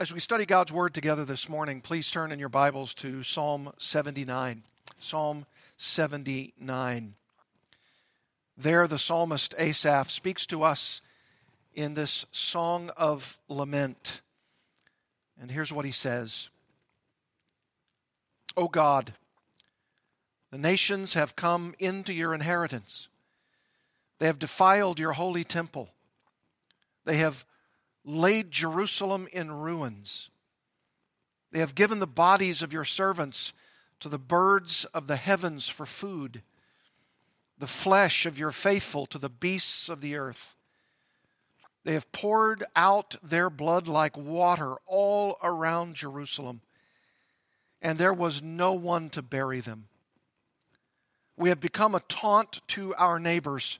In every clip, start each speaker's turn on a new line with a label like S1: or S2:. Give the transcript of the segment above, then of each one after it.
S1: As we study God's Word together this morning, please turn in your Bibles to Psalm 79. Psalm 79. There, the psalmist Asaph speaks to us in this song of lament. And here's what he says O God, the nations have come into your inheritance. They have defiled your holy temple. They have laid Jerusalem in ruins. They have given the bodies of your servants to the birds of the heavens for food, the flesh of your faithful to the beasts of the earth. They have poured out their blood like water all around Jerusalem, and there was no one to bury them. We have become a taunt to our neighbors,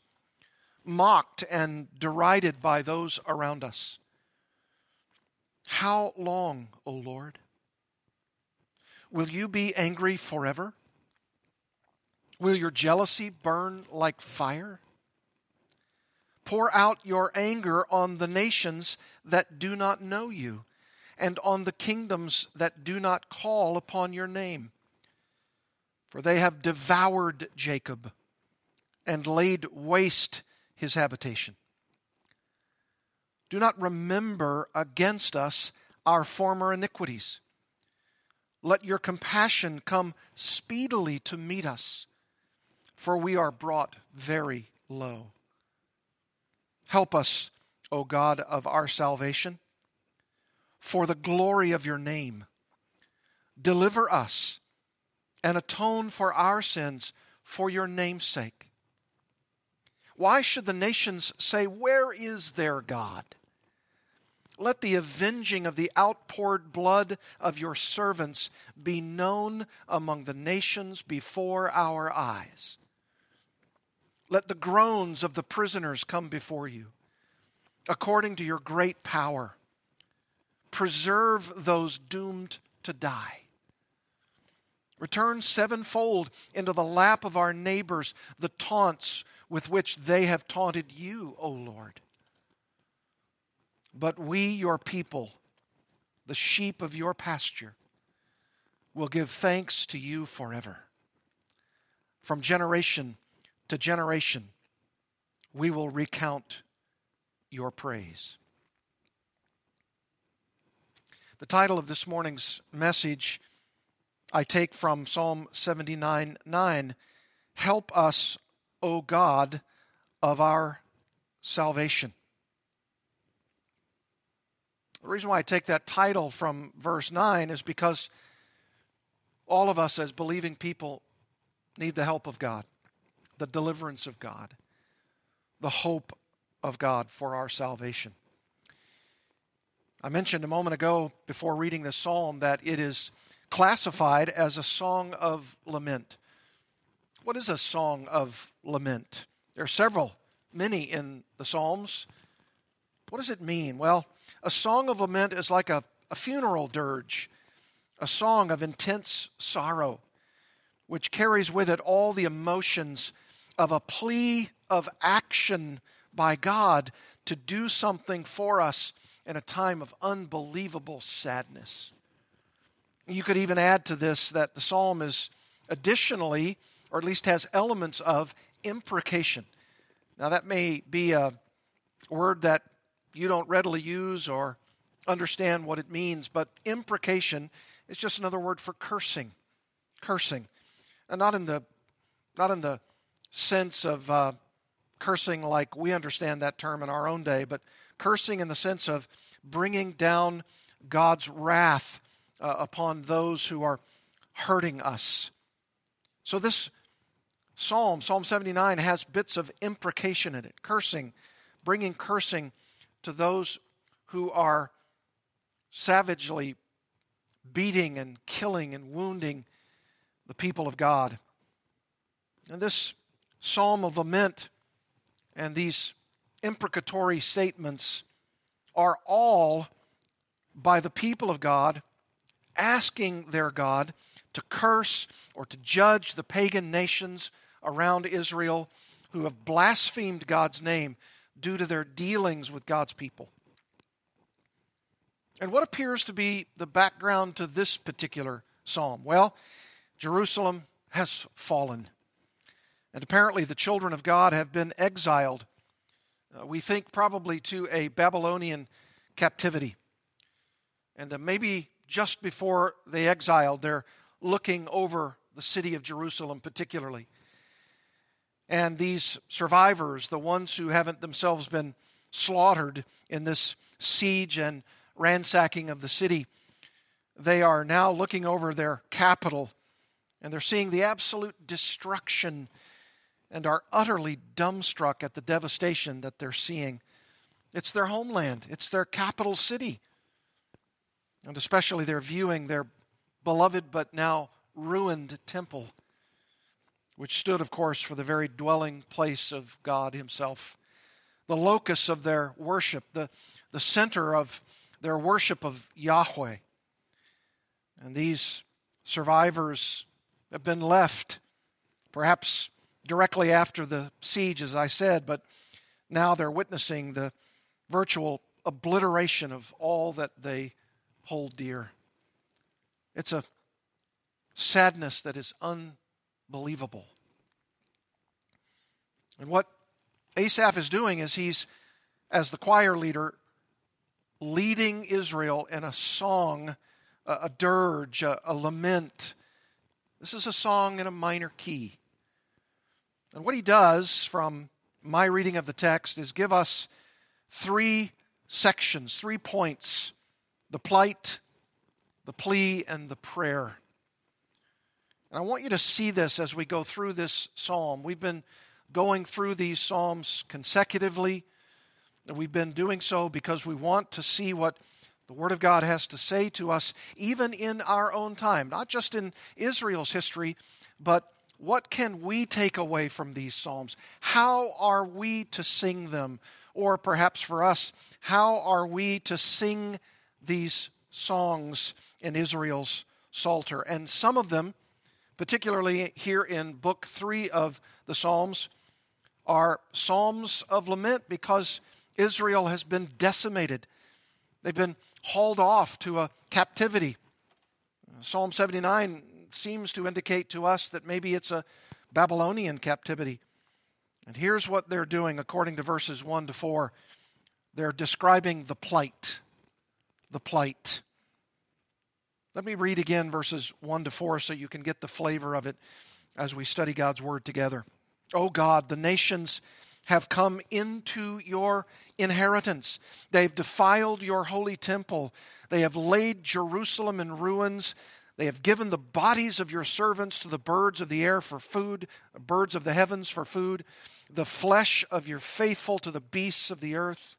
S1: mocked and derided by those around us. How long, O Lord? Will you be angry forever? Will your jealousy burn like fire? Pour out your anger on the nations that do not know you, and on the kingdoms that do not call upon your name. For they have devoured Jacob and laid waste his habitation. Do not remember against us our former iniquities. Let your compassion come speedily to meet us, for we are brought very low. Help us, O God of our salvation, for the glory of your name. Deliver us and atone for our sins for your name's sake. Why should the nations say, Where is their God? Let the avenging of the outpoured blood of your servants be known among the nations before our eyes. Let the groans of the prisoners come before you, according to your great power. Preserve those doomed to die. Return sevenfold into the lap of our neighbors the taunts with which they have taunted you, O Lord. But we, your people, the sheep of your pasture, will give thanks to you forever. From generation to generation, we will recount your praise. The title of this morning's message I take from Psalm 79 9 Help us, O God of our salvation. The reason why I take that title from verse 9 is because all of us, as believing people, need the help of God the deliverance of God, the hope of God for our salvation. I mentioned a moment ago before reading this psalm that it is classified as a song of lament. What is a song of lament? There are several, many in the Psalms. What does it mean? Well, a song of lament is like a, a funeral dirge, a song of intense sorrow, which carries with it all the emotions of a plea of action by God to do something for us in a time of unbelievable sadness. You could even add to this that the psalm is additionally, or at least has elements of imprecation. Now, that may be a word that you don't readily use or understand what it means, but imprecation is just another word for cursing. Cursing. And not in the, not in the sense of uh, cursing like we understand that term in our own day, but cursing in the sense of bringing down God's wrath uh, upon those who are hurting us. So this psalm, Psalm 79, has bits of imprecation in it, cursing, bringing cursing to those who are savagely beating and killing and wounding the people of God. And this psalm of lament and these imprecatory statements are all by the people of God asking their God to curse or to judge the pagan nations around Israel who have blasphemed God's name due to their dealings with God's people. And what appears to be the background to this particular psalm? Well, Jerusalem has fallen. And apparently, the children of God have been exiled. Uh, we think probably to a Babylonian captivity. And uh, maybe just before they exiled, they're looking over the city of Jerusalem, particularly. And these survivors, the ones who haven't themselves been slaughtered in this siege and ransacking of the city, they are now looking over their capital and they're seeing the absolute destruction and are utterly dumbstruck at the devastation that they're seeing. It's their homeland, it's their capital city. And especially they're viewing their beloved but now ruined temple, which stood, of course, for the very dwelling place of God Himself, the locus of their worship, the, the center of their worship of Yahweh. And these survivors have been left, perhaps directly after the siege, as I said, but now they're witnessing the virtual obliteration of all that they hold dear. It's a sadness that is unbelievable. And what Asaph is doing is he's, as the choir leader, leading Israel in a song, a, a dirge, a, a lament. This is a song in a minor key. And what he does from my reading of the text is give us three sections, three points the plight, the plea, and the prayer. And I want you to see this as we go through this psalm. We've been going through these psalms consecutively. We've been doing so because we want to see what the Word of God has to say to us, even in our own time, not just in Israel's history, but what can we take away from these Psalms? How are we to sing them? Or perhaps for us, how are we to sing these songs in Israel's Psalter? And some of them, particularly here in Book 3 of the Psalms, are Psalms of lament because Israel has been decimated. They've been hauled off to a captivity. Psalm 79 seems to indicate to us that maybe it's a Babylonian captivity. And here's what they're doing according to verses 1 to 4 they're describing the plight. The plight. Let me read again verses 1 to 4 so you can get the flavor of it as we study God's Word together. Oh God, the nations have come into your inheritance. They've defiled your holy temple. They have laid Jerusalem in ruins. They have given the bodies of your servants to the birds of the air for food, birds of the heavens for food, the flesh of your faithful to the beasts of the earth.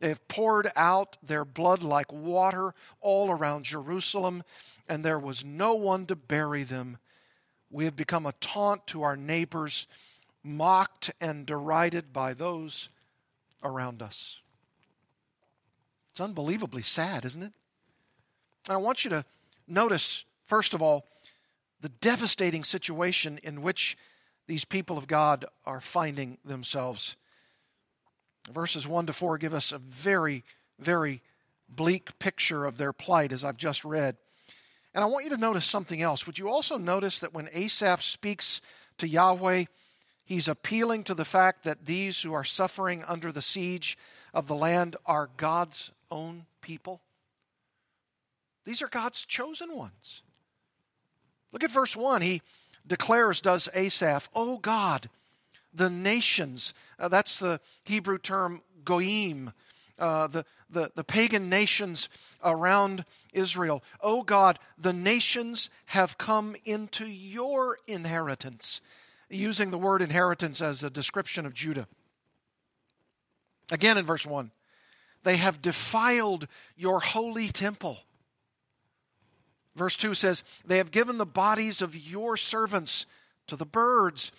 S1: They have poured out their blood like water all around Jerusalem, and there was no one to bury them. We have become a taunt to our neighbors mocked and derided by those around us. It's unbelievably sad, isn't it? And I want you to notice, first of all, the devastating situation in which these people of God are finding themselves. Verses 1 to 4 give us a very, very bleak picture of their plight, as I've just read. And I want you to notice something else. Would you also notice that when Asaph speaks to Yahweh, He's appealing to the fact that these who are suffering under the siege of the land are God's own people. These are God's chosen ones. Look at verse 1. He declares, does Asaph, Oh God, the nations, uh, that's the Hebrew term goyim, uh, the, the, the pagan nations around Israel. Oh God, the nations have come into your inheritance using the word inheritance as a description of Judah. Again in verse 1 they have defiled your holy temple. Verse 2 says, They have given the bodies of your servants to the birds.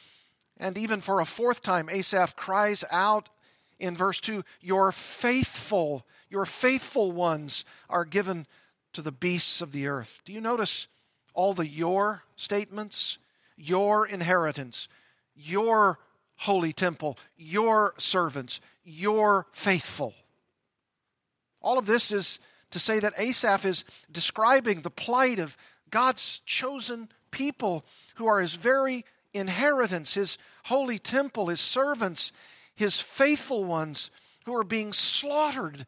S1: And even for a fourth time, Asaph cries out in verse 2 Your faithful, your faithful ones are given to the beasts of the earth. Do you notice all the your statements? Your inheritance, your holy temple, your servants, your faithful. All of this is to say that Asaph is describing the plight of God's chosen people who are his very inheritance, his holy temple, his servants, his faithful ones who are being slaughtered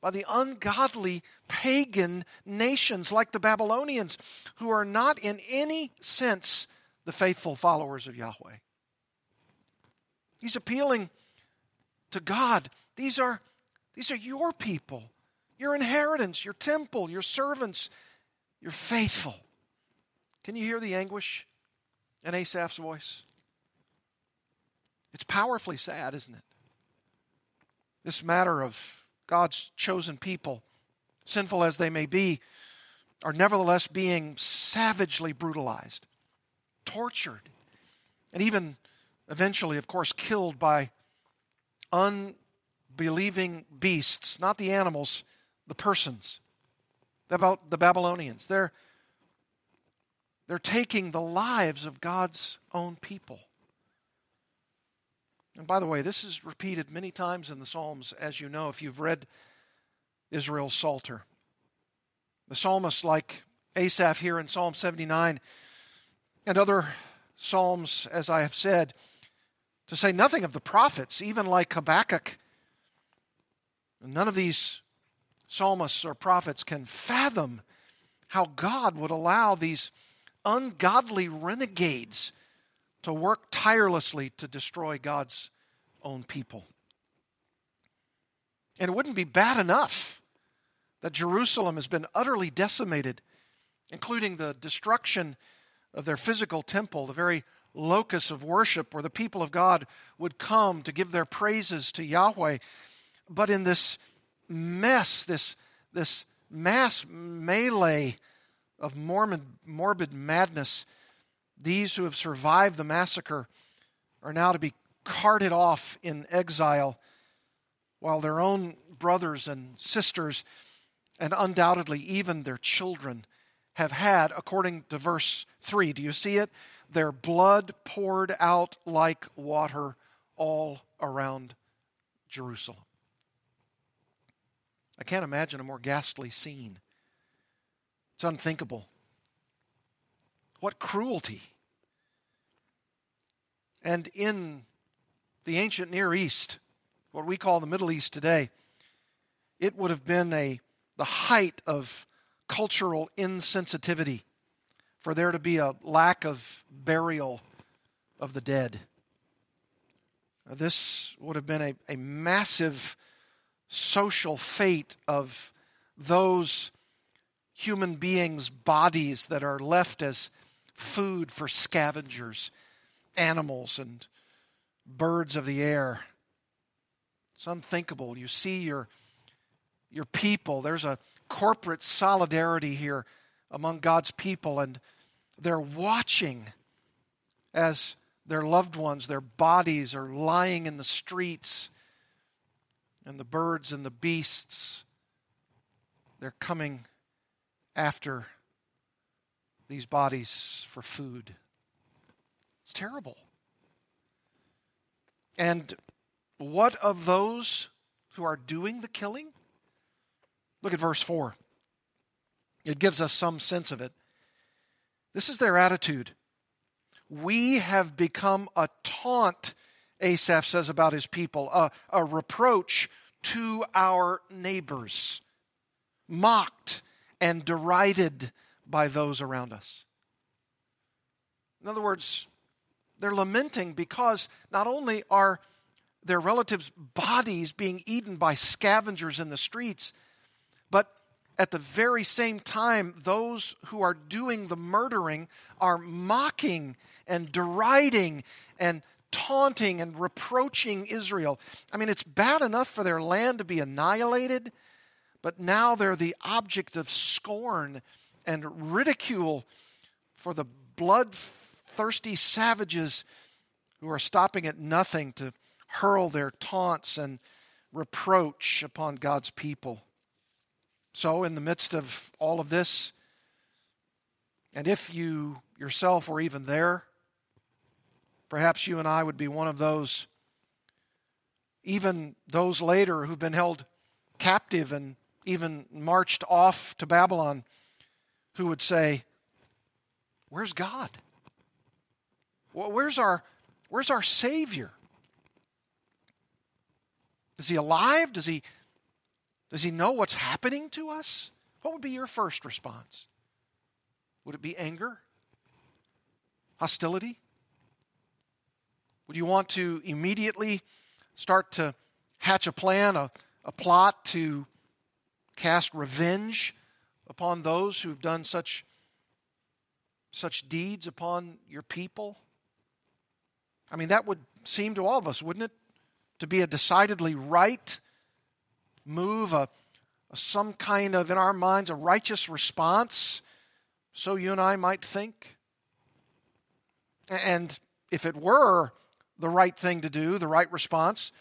S1: by the ungodly pagan nations like the Babylonians, who are not in any sense the faithful followers of Yahweh. He's appealing to God. These are, these are your people, your inheritance, your temple, your servants. You're faithful. Can you hear the anguish in Asaph's voice? It's powerfully sad, isn't it? This matter of God's chosen people, sinful as they may be, are nevertheless being savagely brutalized, tortured, and even eventually, of course, killed by unbelieving beasts, not the animals, the persons, the, the Babylonians. They're, they're taking the lives of God's own people. And by the way, this is repeated many times in the Psalms, as you know, if you've read Israel's Psalter. The psalmist, like Asaph here in Psalm 79, and other Psalms, as I have said, to say nothing of the prophets, even like Habakkuk. None of these psalmists or prophets can fathom how God would allow these ungodly renegades to work tirelessly to destroy God's own people. And it wouldn't be bad enough that Jerusalem has been utterly decimated, including the destruction of their physical temple, the very locus of worship where the people of God would come to give their praises to Yahweh. But in this mess, this, this mass melee of morbid, morbid madness, these who have survived the massacre are now to be carted off in exile, while their own brothers and sisters, and undoubtedly even their children, have had, according to verse 3. Do you see it? Their blood poured out like water all around Jerusalem. I can't imagine a more ghastly scene. It's unthinkable. What cruelty. And in the ancient Near East, what we call the Middle East today, it would have been a, the height of cultural insensitivity for there to be a lack of burial of the dead. This would have been a, a massive social fate of those human beings' bodies that are left as food for scavengers, animals, and birds of the air. It's unthinkable. You see your, your people. There's a corporate solidarity here among God's people, and they're watching as their loved ones, their bodies are lying in the streets, and the birds and the beasts, they're coming after these bodies for food. It's terrible. And what of those who are doing the killing? Look at verse 4. It gives us some sense of it. This is their attitude. We have become a taunt, Asaph says about his people, a, a reproach to our neighbors, mocked and derided by those around us. In other words, they're lamenting because not only are their relatives' bodies being eaten by scavengers in the streets, at the very same time, those who are doing the murdering are mocking and deriding and taunting and reproaching Israel. I mean, it's bad enough for their land to be annihilated, but now they're the object of scorn and ridicule for the bloodthirsty savages who are stopping at nothing to hurl their taunts and reproach upon God's people. So, in the midst of all of this, and if you yourself were even there, perhaps you and I would be one of those, even those later who've been held captive and even marched off to Babylon who would say, Where's God? Where's our, where's our Savior? Is he alive? Does he, does he know what's happening to us? What would be your first response? Would it be anger? Hostility? Would you want to immediately start to hatch a plan, a, a plot to cast revenge upon those who've done such, such deeds upon your people? I mean, that would seem to all of us, wouldn't it? To be a decidedly right move, a, a, some kind of, in our minds, a righteous response, so you and I might think. And if it were the right thing to do, the right response,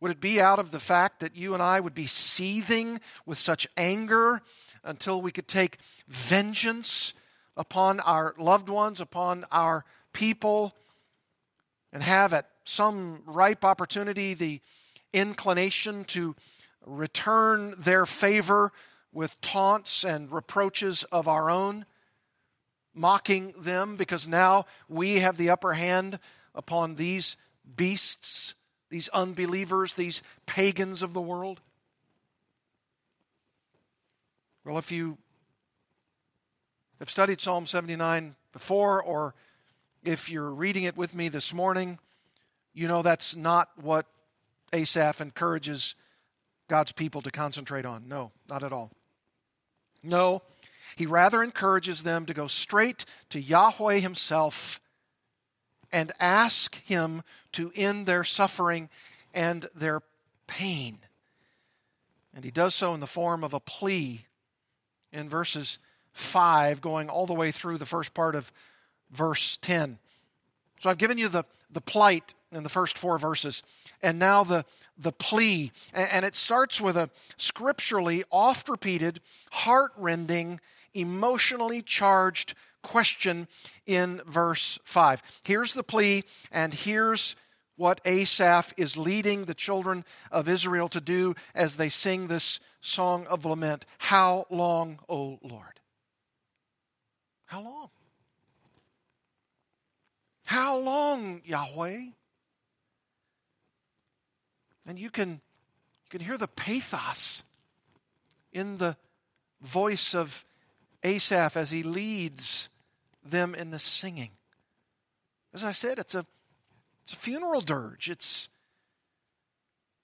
S1: would it be out of the fact that you and I would be seething with such anger until we could take vengeance upon our loved ones, upon our people, and have at some ripe opportunity the inclination to return their favor with taunts and reproaches of our own, mocking them because now we have the upper hand upon these beasts these unbelievers, these pagans of the world? Well, if you have studied Psalm 79 before, or if you're reading it with me this morning, you know that's not what Asaph encourages God's people to concentrate on. No, not at all. No, he rather encourages them to go straight to Yahweh himself and ask Him to end their suffering and their pain. And He does so in the form of a plea in verses 5, going all the way through the first part of verse 10. So I've given you the, the plight in the first four verses, and now the, the plea. And it starts with a scripturally oft repeated, heart rending, emotionally charged question in verse 5. Here's the plea, and here's what Asaph is leading the children of Israel to do as they sing this song of lament How long, O Lord? How long? How long, Yahweh? And you can, you can hear the pathos in the voice of Asaph as he leads them in the singing. As I said, it's a, it's a funeral dirge. It's,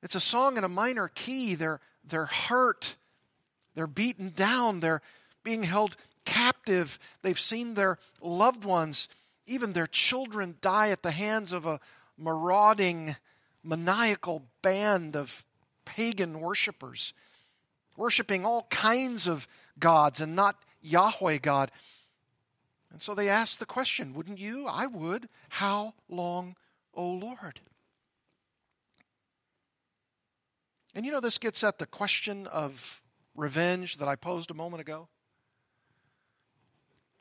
S1: it's a song in a minor key. They're, they're hurt. They're beaten down. They're being held captive. They've seen their loved ones, even their children, die at the hands of a marauding, maniacal band of pagan worshippers, worshiping all kinds of gods and not Yahweh God. And so they asked the question, wouldn't you? I would. How long, O Lord? And you know, this gets at the question of revenge that I posed a moment ago.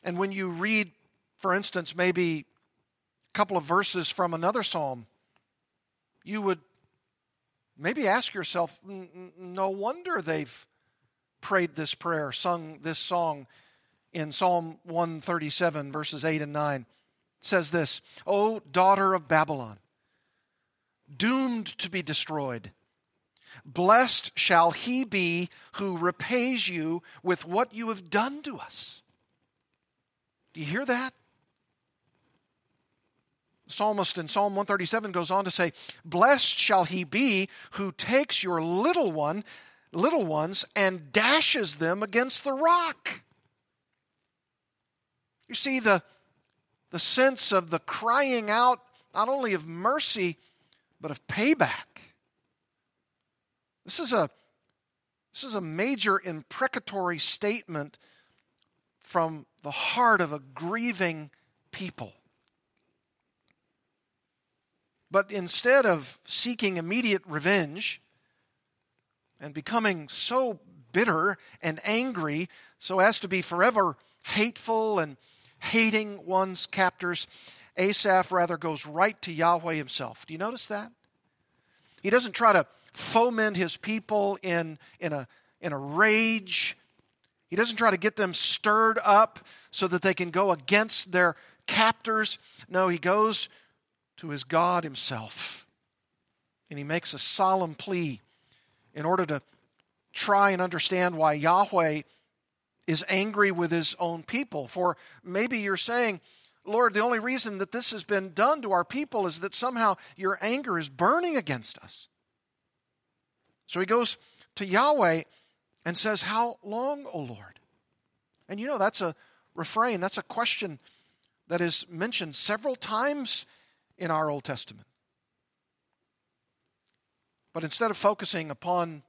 S1: And when you read, for instance, maybe a couple of verses from another psalm, you would maybe ask yourself, no wonder they've prayed this prayer, sung this song in Psalm 137, verses 8 and 9. It says this O daughter of Babylon, doomed to be destroyed, blessed shall he be who repays you with what you have done to us. Do you hear that? Psalmist in Psalm 137 goes on to say, Blessed shall he be who takes your little one little ones and dashes them against the rock. You see the, the sense of the crying out, not only of mercy, but of payback. This is a, this is a major imprecatory statement from the heart of a grieving people. But instead of seeking immediate revenge, and becoming so bitter and angry so as to be forever hateful and hating one's captors, Asaph rather goes right to Yahweh himself. Do you notice that? He doesn't try to foment his people in, in, a, in a rage. He doesn't try to get them stirred up so that they can go against their captors. No, he goes to his God himself. And he makes a solemn plea in order to try and understand why Yahweh is angry with his own people. For maybe you're saying, Lord, the only reason that this has been done to our people is that somehow your anger is burning against us. So he goes to Yahweh and says, How long, O Lord? And you know, that's a refrain, that's a question that is mentioned several times in our Old Testament. But instead of focusing upon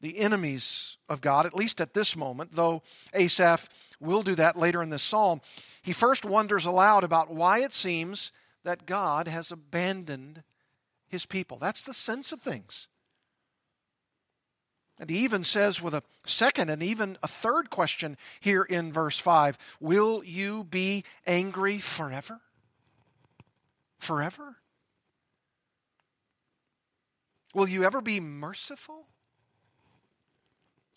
S1: the enemies of God, at least at this moment, though Asaph will do that later in this psalm, he first wonders aloud about why it seems that God has abandoned his people. That's the sense of things. And he even says with a second and even a third question here in verse 5 Will you be angry forever? Forever? Will you ever be merciful?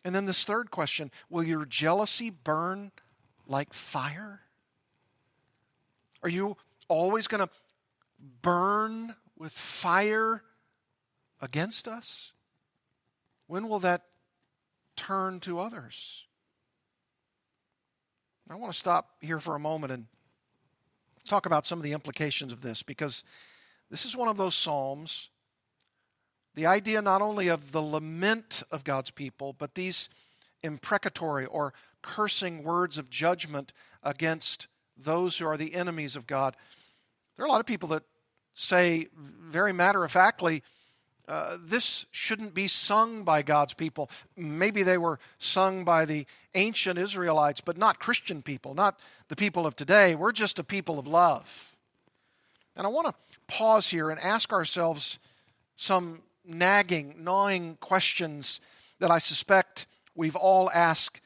S1: And then this third question Will your jealousy burn like fire? Are you always going to burn with fire against us? When will that turn to others? I want to stop here for a moment and talk about some of the implications of this because this is one of those Psalms. The idea not only of the lament of God's people, but these imprecatory or cursing words of judgment against those who are the enemies of God. There are a lot of people that say very matter of factly, uh, this shouldn't be sung by God's people. Maybe they were sung by the ancient Israelites, but not Christian people, not the people of today. We're just a people of love. And I want to pause here and ask ourselves some nagging, gnawing questions that I suspect we've all asked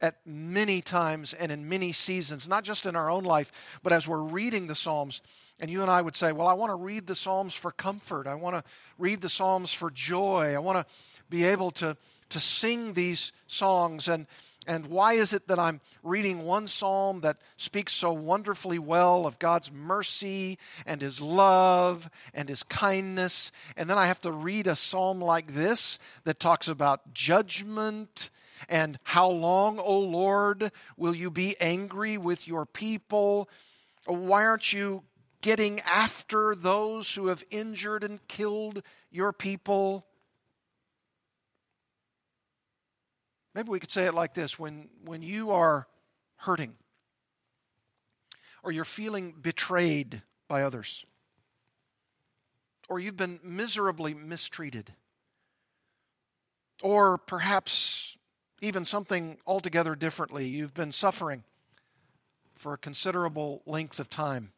S1: at many times and in many seasons, not just in our own life, but as we're reading the Psalms. And you and I would say, Well, I want to read the Psalms for comfort. I want to read the Psalms for joy. I want to be able to, to sing these songs. And, and why is it that I'm reading one psalm that speaks so wonderfully well of God's mercy and His love and His kindness? And then I have to read a psalm like this that talks about judgment and how long, O Lord, will you be angry with your people? Why aren't you getting after those who have injured and killed your people? Maybe we could say it like this when, when you are hurting or you're feeling betrayed by others or you've been miserably mistreated or perhaps even something altogether differently. You've been suffering for a considerable length of time,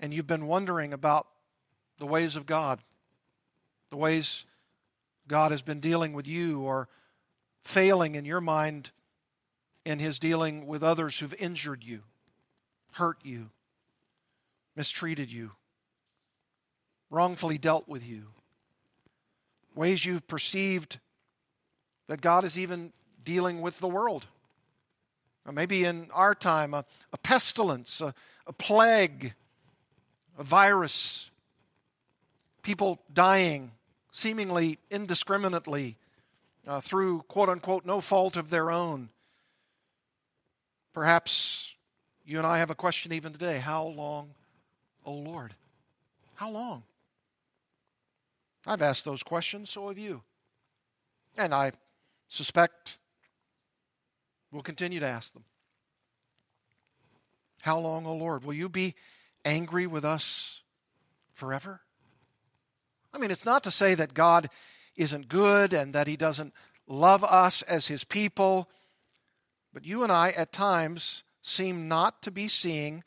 S1: and you've been wondering about the ways of God, the ways God has been dealing with you, or failing in your mind in His dealing with others who've injured you, hurt you, mistreated you, wrongfully dealt with you, ways you've perceived that God is even dealing with the world. Or maybe in our time, a, a pestilence, a, a plague, a virus, people dying seemingly indiscriminately uh, through quote unquote no fault of their own. Perhaps you and I have a question even today How long, O oh Lord? How long? I've asked those questions, so have you. And I suspect we'll continue to ask them. How long, O oh Lord? Will you be angry with us forever? I mean, it's not to say that God isn't good and that He doesn't love us as His people, but you and I at times seem not to be seeing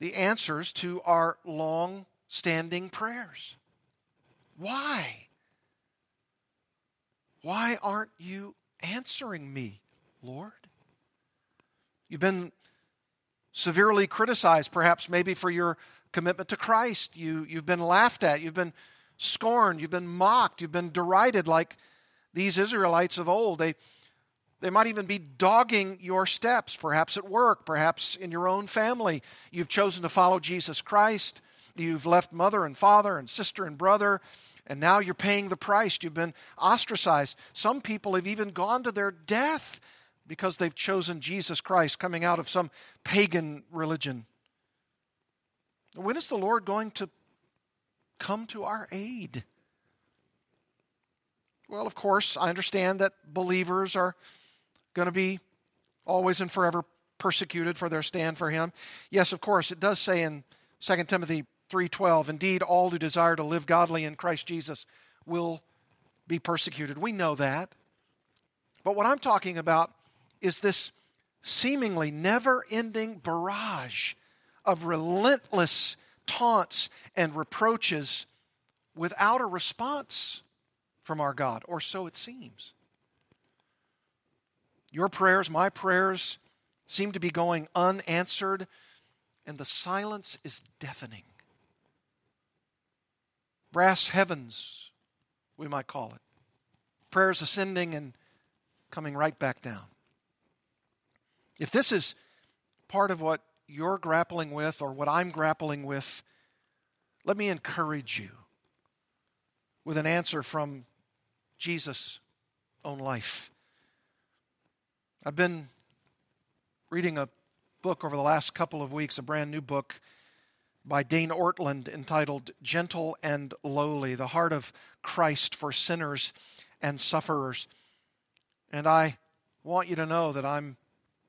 S1: the answers to our long standing prayers. Why? Why aren't you answering me, Lord? You've been severely criticized, perhaps maybe for your commitment to Christ. You, you've been laughed at. You've been scorned. You've been mocked. You've been derided like these Israelites of old. They, they might even be dogging your steps, perhaps at work, perhaps in your own family. You've chosen to follow Jesus Christ. You've left mother and father and sister and brother, and now you're paying the price. You've been ostracized. Some people have even gone to their death because they've chosen Jesus Christ coming out of some pagan religion. When is the Lord going to come to our aid? Well, of course, I understand that believers are going to be always and forever persecuted for their stand for him. Yes, of course, it does say in 2 Timothy 3:12, indeed all who desire to live godly in Christ Jesus will be persecuted. We know that. But what I'm talking about is this seemingly never-ending barrage of relentless taunts and reproaches without a response from our God, or so it seems. Your prayers, my prayers, seem to be going unanswered, and the silence is deafening. Brass heavens, we might call it. Prayers ascending and coming right back down. If this is part of what you're grappling with or what I'm grappling with, let me encourage you with an answer from Jesus' own life. I've been reading a book over the last couple of weeks, a brand new book by Dane Ortlund entitled Gentle and Lowly The Heart of Christ for Sinners and Sufferers. And I want you to know that I'm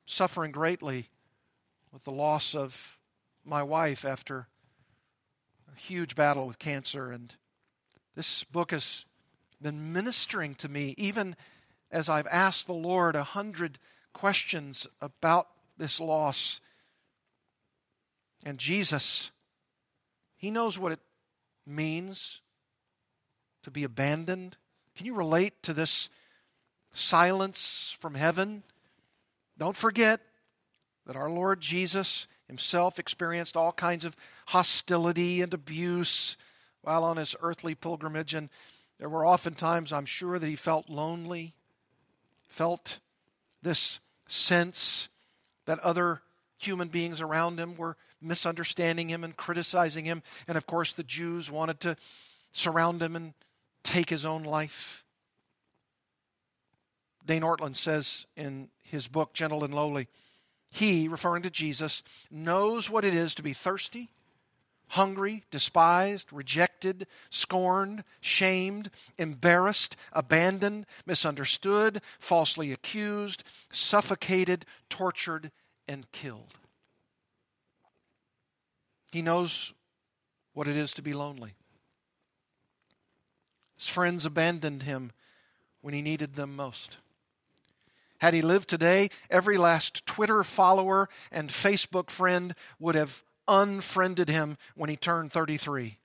S1: suffering greatly with the loss of my wife after a huge battle with cancer. And this book has been ministering to me, even as I've asked the Lord a hundred questions about this loss. And Jesus, He knows what it means to be abandoned. Can you relate to this silence from heaven? Don't forget that our Lord Jesus Himself experienced all kinds of hostility and abuse while on His earthly pilgrimage. And there were often times, I'm sure, that He felt lonely, felt this sense that other human beings around him were misunderstanding him and criticizing him. And of course, the Jews wanted to surround him and take his own life. Dane Ortlund says in his book, Gentle and Lowly, he, referring to Jesus, knows what it is to be thirsty hungry, despised, rejected, scorned, shamed, embarrassed, abandoned, misunderstood, falsely accused, suffocated, tortured, and killed. He knows what it is to be lonely. His friends abandoned him when he needed them most. Had he lived today, every last Twitter follower and Facebook friend would have unfriended him when he turned 33.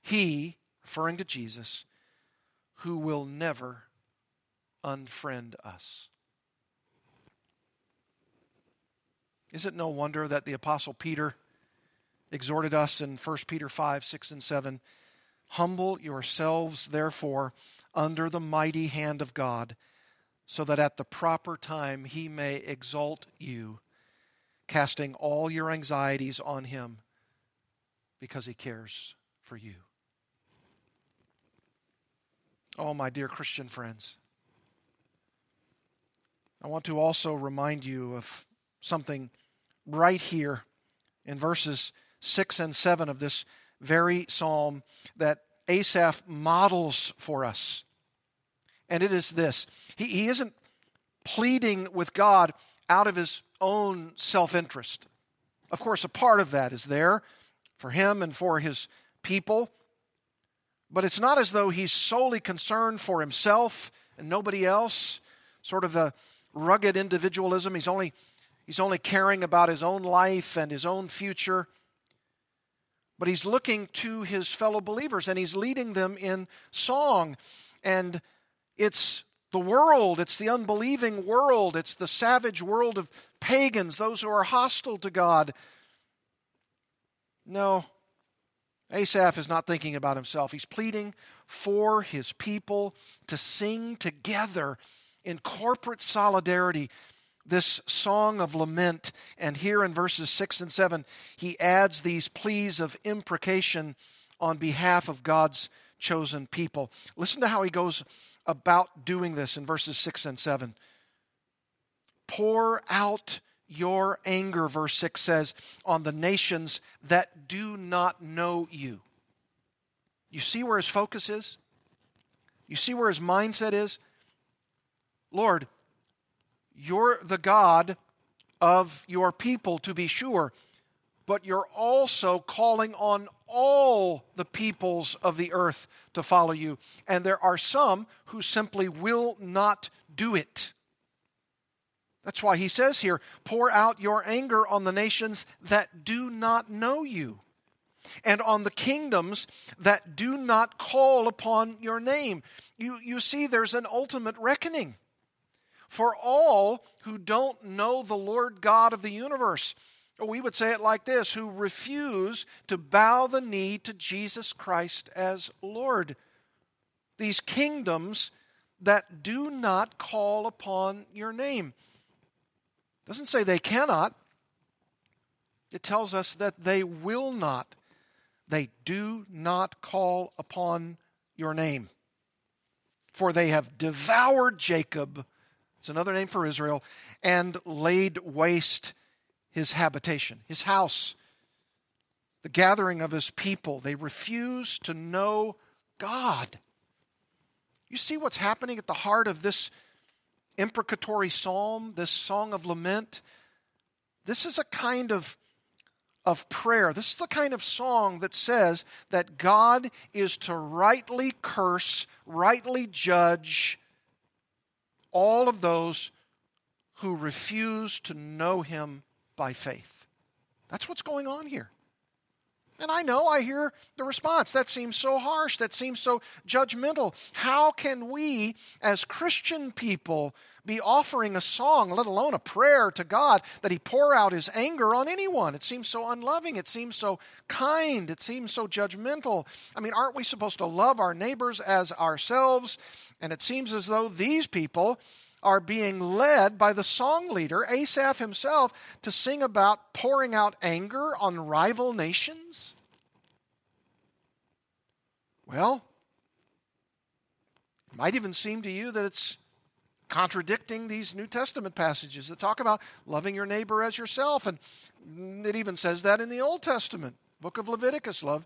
S1: He, referring to Jesus, who will never unfriend us. Is it no wonder that the Apostle Peter exhorted us in 1 Peter 5, 6, and 7 Humble yourselves, therefore, under the mighty hand of God, so that at the proper time he may exalt you casting all your anxieties on Him because He cares for you. Oh, my dear Christian friends, I want to also remind you of something right here in verses 6 and 7 of this very psalm that Asaph models for us. And it is this he, he isn't pleading with God out of his own self interest. Of course, a part of that is there for him and for his people, but it's not as though he's solely concerned for himself and nobody else, sort of the rugged individualism. He's only, he's only caring about his own life and his own future. But he's looking to his fellow believers and he's leading them in song. And it's the world, it's the unbelieving world, it's the savage world of pagans, those who are hostile to God. No, Asaph is not thinking about himself. He's pleading for his people to sing together in corporate solidarity this song of lament. And here in verses 6 and 7, he adds these pleas of imprecation on behalf of God's chosen people. Listen to how he goes about doing this in verses 6 and 7. Pour out your anger, verse 6 says, on the nations that do not know you. You see where his focus is? You see where his mindset is? Lord, you're the God of your people, to be sure, but you're also calling on all the peoples of the earth to follow you. And there are some who simply will not do it. That's why he says here, pour out your anger on the nations that do not know you and on the kingdoms that do not call upon your name. You, you see, there's an ultimate reckoning for all who don't know the Lord God of the universe. Or we would say it like this who refuse to bow the knee to Jesus Christ as Lord. These kingdoms that do not call upon your name. Doesn't say they cannot. It tells us that they will not they do not call upon your name. For they have devoured Jacob, it's another name for Israel, and laid waste his habitation, his house, the gathering of his people. They refuse to know God. You see what's happening at the heart of this imprecatory psalm, this song of lament? This is a kind of of prayer. This is the kind of song that says that God is to rightly curse, rightly judge all of those who refuse to know Him by faith. That's what's going on here. And I know I hear the response. That seems so harsh. That seems so judgmental. How can we, as Christian people, be offering a song, let alone a prayer to God, that He pour out His anger on anyone? It seems so unloving. It seems so kind. It seems so judgmental. I mean, aren't we supposed to love our neighbors as ourselves? And it seems as though these people are being led by the song leader, Asaph himself, to sing about pouring out anger on rival nations? Well, it might even seem to you that it's contradicting these New Testament passages that talk about loving your neighbor as yourself. And it even says that in the Old Testament, book of Leviticus, love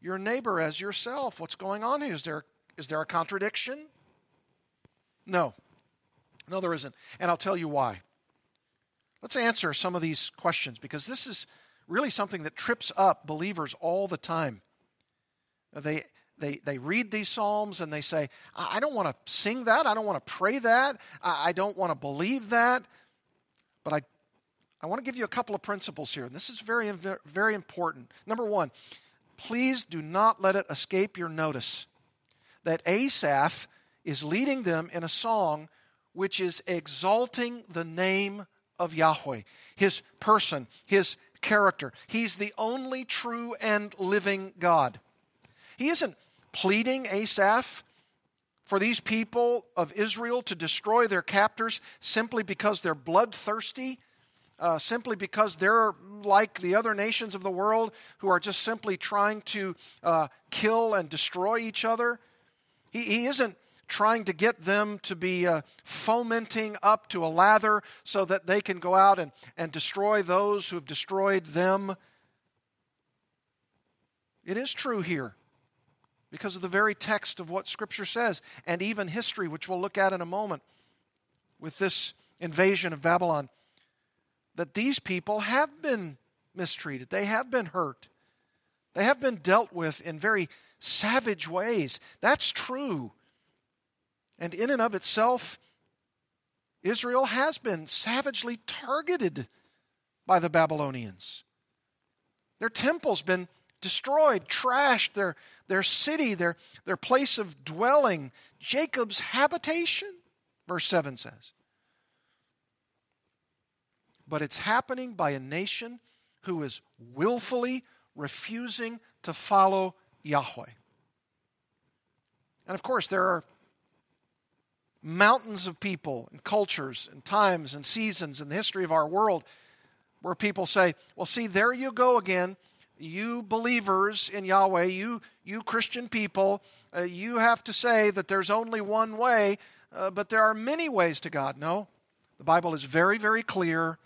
S1: your neighbor as yourself. What's going on here? Is there, is there a contradiction? No. No, there isn't. And I'll tell you why. Let's answer some of these questions because this is really something that trips up believers all the time. They, they, they read these Psalms and they say, I don't want to sing that. I don't want to pray that. I don't want to believe that. But I, I want to give you a couple of principles here. And this is very, very important. Number one, please do not let it escape your notice that Asaph is leading them in a song which is exalting the name of Yahweh, his person, his character. He's the only true and living God. He isn't pleading Asaph for these people of Israel to destroy their captors simply because they're bloodthirsty, uh, simply because they're like the other nations of the world who are just simply trying to uh, kill and destroy each other. He, he isn't trying to get them to be uh, fomenting up to a lather so that they can go out and, and destroy those who have destroyed them. It is true here because of the very text of what Scripture says, and even history, which we'll look at in a moment with this invasion of Babylon, that these people have been mistreated, they have been hurt, they have been dealt with in very savage ways. That's true. And in and of itself, Israel has been savagely targeted by the Babylonians. Their temple's been destroyed, trashed, their, their city, their, their place of dwelling, Jacob's habitation, verse 7 says. But it's happening by a nation who is willfully refusing to follow Yahweh. And of course, there are mountains of people and cultures and times and seasons in the history of our world where people say, well, see, there you go again. You believers in Yahweh, you, you Christian people, uh, you have to say that there's only one way, uh, but there are many ways to God. No, the Bible is very, very clear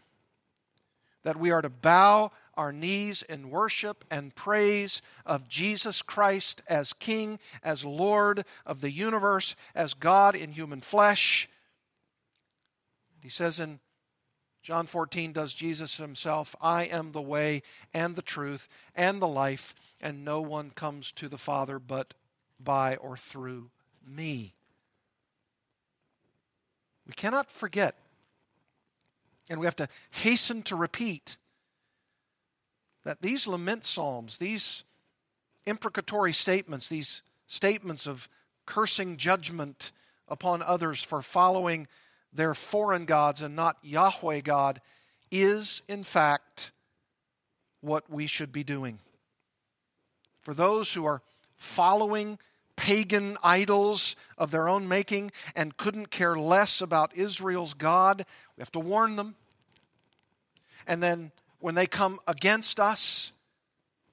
S1: that we are to bow our knees in worship and praise of Jesus Christ as King, as Lord of the universe, as God in human flesh. He says in John 14, does Jesus himself, I am the way and the truth and the life, and no one comes to the Father but by or through me. We cannot forget, and we have to hasten to repeat that these lament psalms, these imprecatory statements, these statements of cursing judgment upon others for following their foreign gods and not Yahweh God, is in fact what we should be doing. For those who are following pagan idols of their own making and couldn't care less about Israel's God, we have to warn them. And then when they come against us,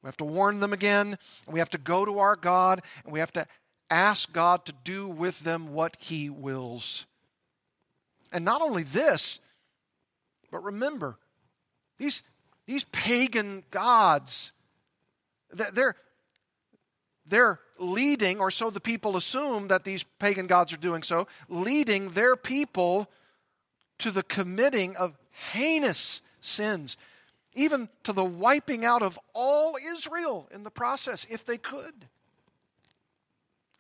S1: we have to warn them again. And we have to go to our God and we have to ask God to do with them what He wills. And not only this, but remember, these, these pagan gods, they're, they're leading, or so the people assume that these pagan gods are doing so, leading their people to the committing of heinous sins even to the wiping out of all Israel in the process, if they could.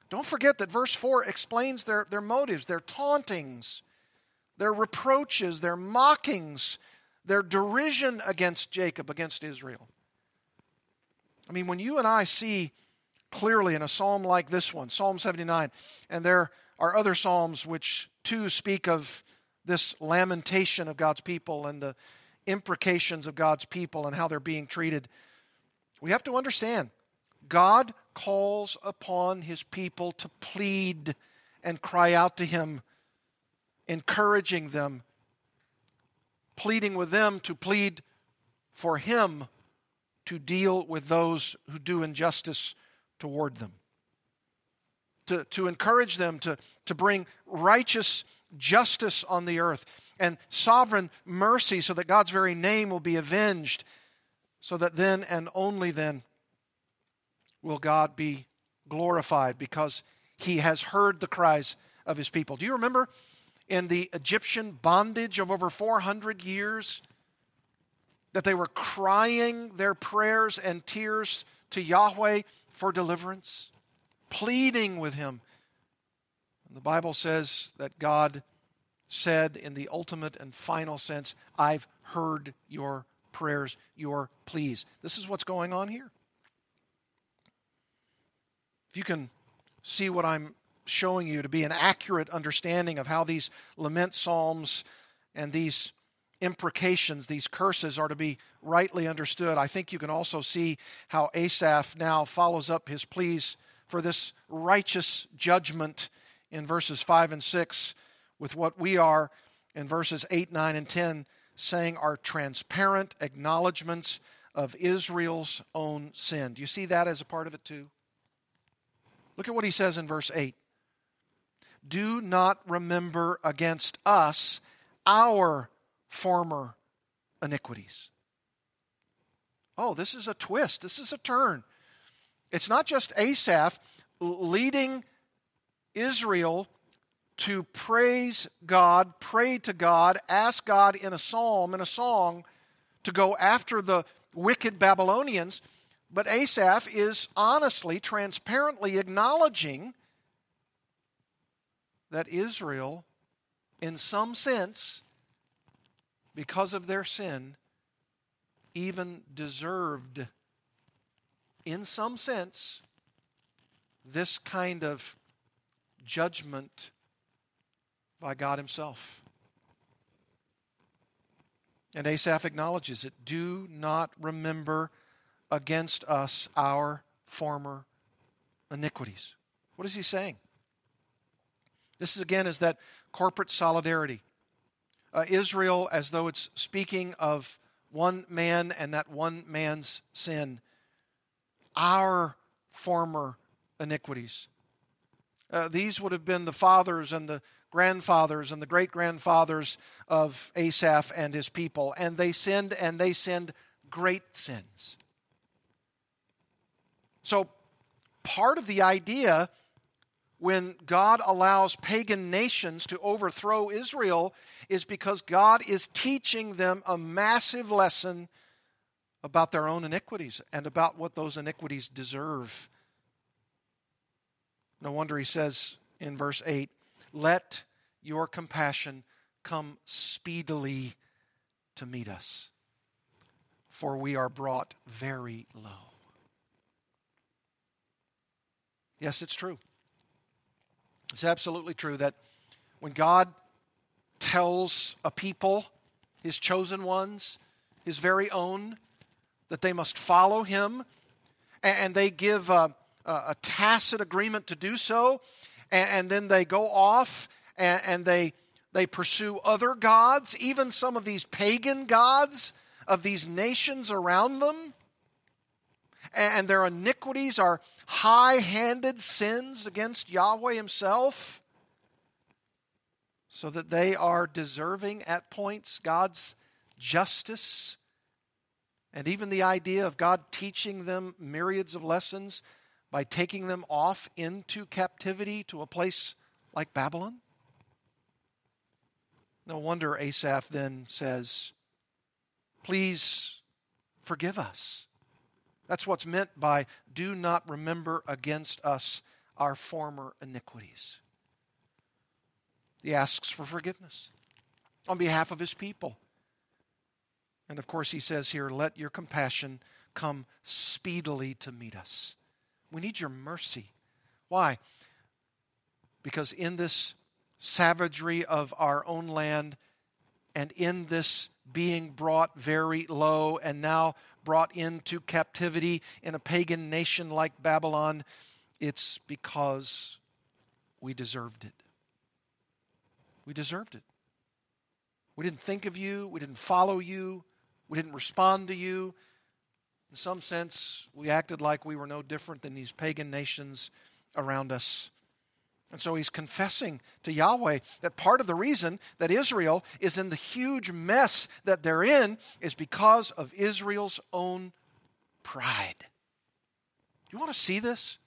S1: Don't forget that verse 4 explains their, their motives, their tauntings, their reproaches, their mockings, their derision against Jacob, against Israel. I mean, when you and I see clearly in a psalm like this one, Psalm 79, and there are other psalms which too speak of this lamentation of God's people and the imprecations of God's people and how they're being treated, we have to understand God calls upon his people to plead and cry out to him, encouraging them, pleading with them to plead for him to deal with those who do injustice toward them. To, to encourage them to, to bring righteous justice on the earth and sovereign mercy so that God's very name will be avenged, so that then and only then will God be glorified because he has heard the cries of his people. Do you remember in the Egyptian bondage of over 400 years that they were crying their prayers and tears to Yahweh for deliverance, pleading with him? The Bible says that God said in the ultimate and final sense, I've heard your prayers, your pleas. This is what's going on here. If you can see what I'm showing you to be an accurate understanding of how these lament psalms and these imprecations, these curses, are to be rightly understood, I think you can also see how Asaph now follows up his pleas for this righteous judgment in verses 5 and 6 with what we are in verses 8, 9, and 10 saying are transparent acknowledgments of Israel's own sin. Do you see that as a part of it too? Look at what he says in verse 8. Do not remember against us our former iniquities. Oh, this is a twist. This is a turn. It's not just Asaph leading Israel to praise God, pray to God, ask God in a psalm, in a song, to go after the wicked Babylonians. But Asaph is honestly, transparently acknowledging that Israel, in some sense, because of their sin, even deserved, in some sense, this kind of judgment by God Himself. And Asaph acknowledges it. Do not remember against us our former iniquities. What is he saying? This is again is that corporate solidarity. Uh, Israel, as though it's speaking of one man and that one man's sin, our former iniquities. Uh, these would have been the fathers and the grandfathers and the great grandfathers of Asaph and his people, and they sinned, and they sinned great sins. So, part of the idea when God allows pagan nations to overthrow Israel is because God is teaching them a massive lesson about their own iniquities and about what those iniquities deserve. No wonder he says in verse 8, Let your compassion come speedily to meet us, for we are brought very low. Yes, it's true. It's absolutely true that when God tells a people, his chosen ones, his very own, that they must follow him, and they give a, a tacit agreement to do so, and then they go off and they, they pursue other gods, even some of these pagan gods of these nations around them. And their iniquities are high handed sins against Yahweh Himself, so that they are deserving at points God's justice. And even the idea of God teaching them myriads of lessons by taking them off into captivity to a place like Babylon. No wonder Asaph then says, Please forgive us. That's what's meant by do not remember against us our former iniquities. He asks for forgiveness on behalf of his people. And of course, he says here, let your compassion come speedily to meet us. We need your mercy. Why? Because in this savagery of our own land and in this being brought very low and now brought into captivity in a pagan nation like Babylon, it's because we deserved it. We deserved it. We didn't think of you, we didn't follow you, we didn't respond to you. In some sense, we acted like we were no different than these pagan nations around us. And so he's confessing to Yahweh that part of the reason that Israel is in the huge mess that they're in is because of Israel's own pride. Do you want to see this?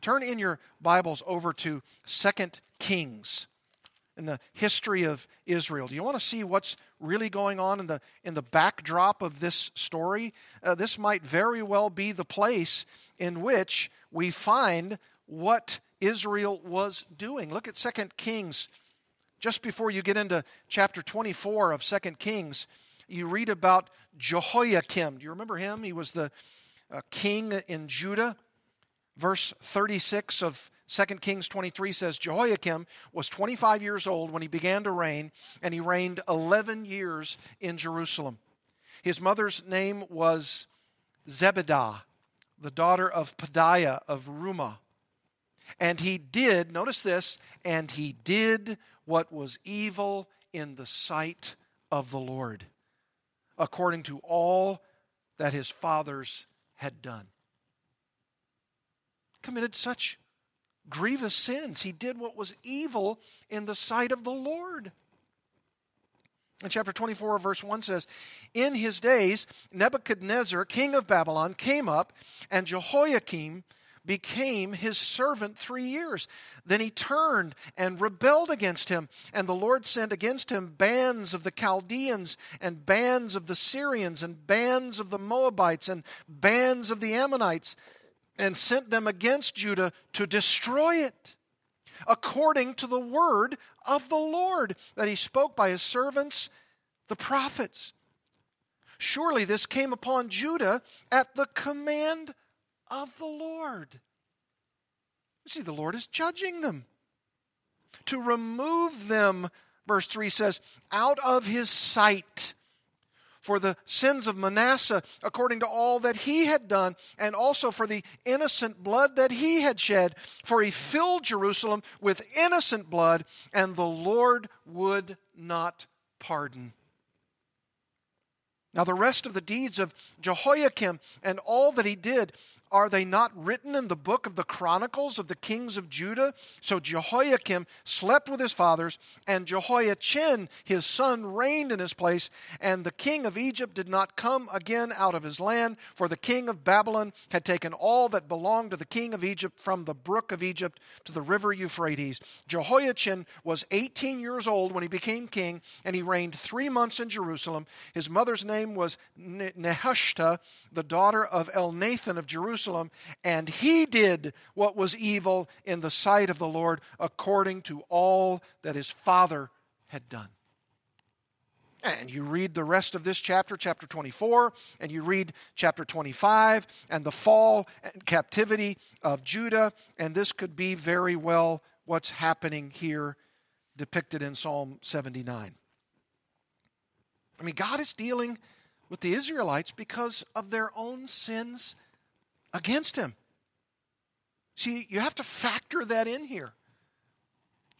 S1: Turn in your Bibles over to 2 Kings in the history of Israel. Do you want to see what's really going on in the, in the backdrop of this story? Uh, this might very well be the place in which we find what Israel was doing. Look at 2 Kings. Just before you get into chapter 24 of 2 Kings, you read about Jehoiakim. Do you remember him? He was the uh, king in Judah. Verse 36 of 2 Kings 23 says Jehoiakim was 25 years old when he began to reign, and he reigned 11 years in Jerusalem. His mother's name was Zebidah, the daughter of Pedaiah of Rumah. And he did, notice this, and he did what was evil in the sight of the Lord, according to all that his fathers had done. Committed such grievous sins. He did what was evil in the sight of the Lord. In chapter 24, verse 1 says, In his days, Nebuchadnezzar, king of Babylon, came up, and Jehoiakim, became his servant three years. Then he turned and rebelled against him, and the Lord sent against him bands of the Chaldeans, and bands of the Syrians, and bands of the Moabites, and bands of the Ammonites, and sent them against Judah to destroy it, according to the word of the Lord that he spoke by his servants, the prophets. Surely this came upon Judah at the command of the Lord. You see, the Lord is judging them. To remove them, verse 3 says, out of his sight for the sins of Manasseh, according to all that he had done, and also for the innocent blood that he had shed. For he filled Jerusalem with innocent blood, and the Lord would not pardon. Now, the rest of the deeds of Jehoiakim and all that he did, are they not written in the book of the Chronicles of the kings of Judah? So Jehoiakim slept with his fathers, and Jehoiachin, his son, reigned in his place. And the king of Egypt did not come again out of his land, for the king of Babylon had taken all that belonged to the king of Egypt from the brook of Egypt to the river Euphrates. Jehoiachin was 18 years old when he became king, and he reigned three months in Jerusalem. His mother's name was Nehushta, the daughter of Elnathan of Jerusalem. Jerusalem, and he did what was evil in the sight of the Lord according to all that his father had done. And you read the rest of this chapter, chapter 24, and you read chapter 25, and the fall and captivity of Judah, and this could be very well what's happening here depicted in Psalm 79. I mean, God is dealing with the Israelites because of their own sins against him. See, you have to factor that in here.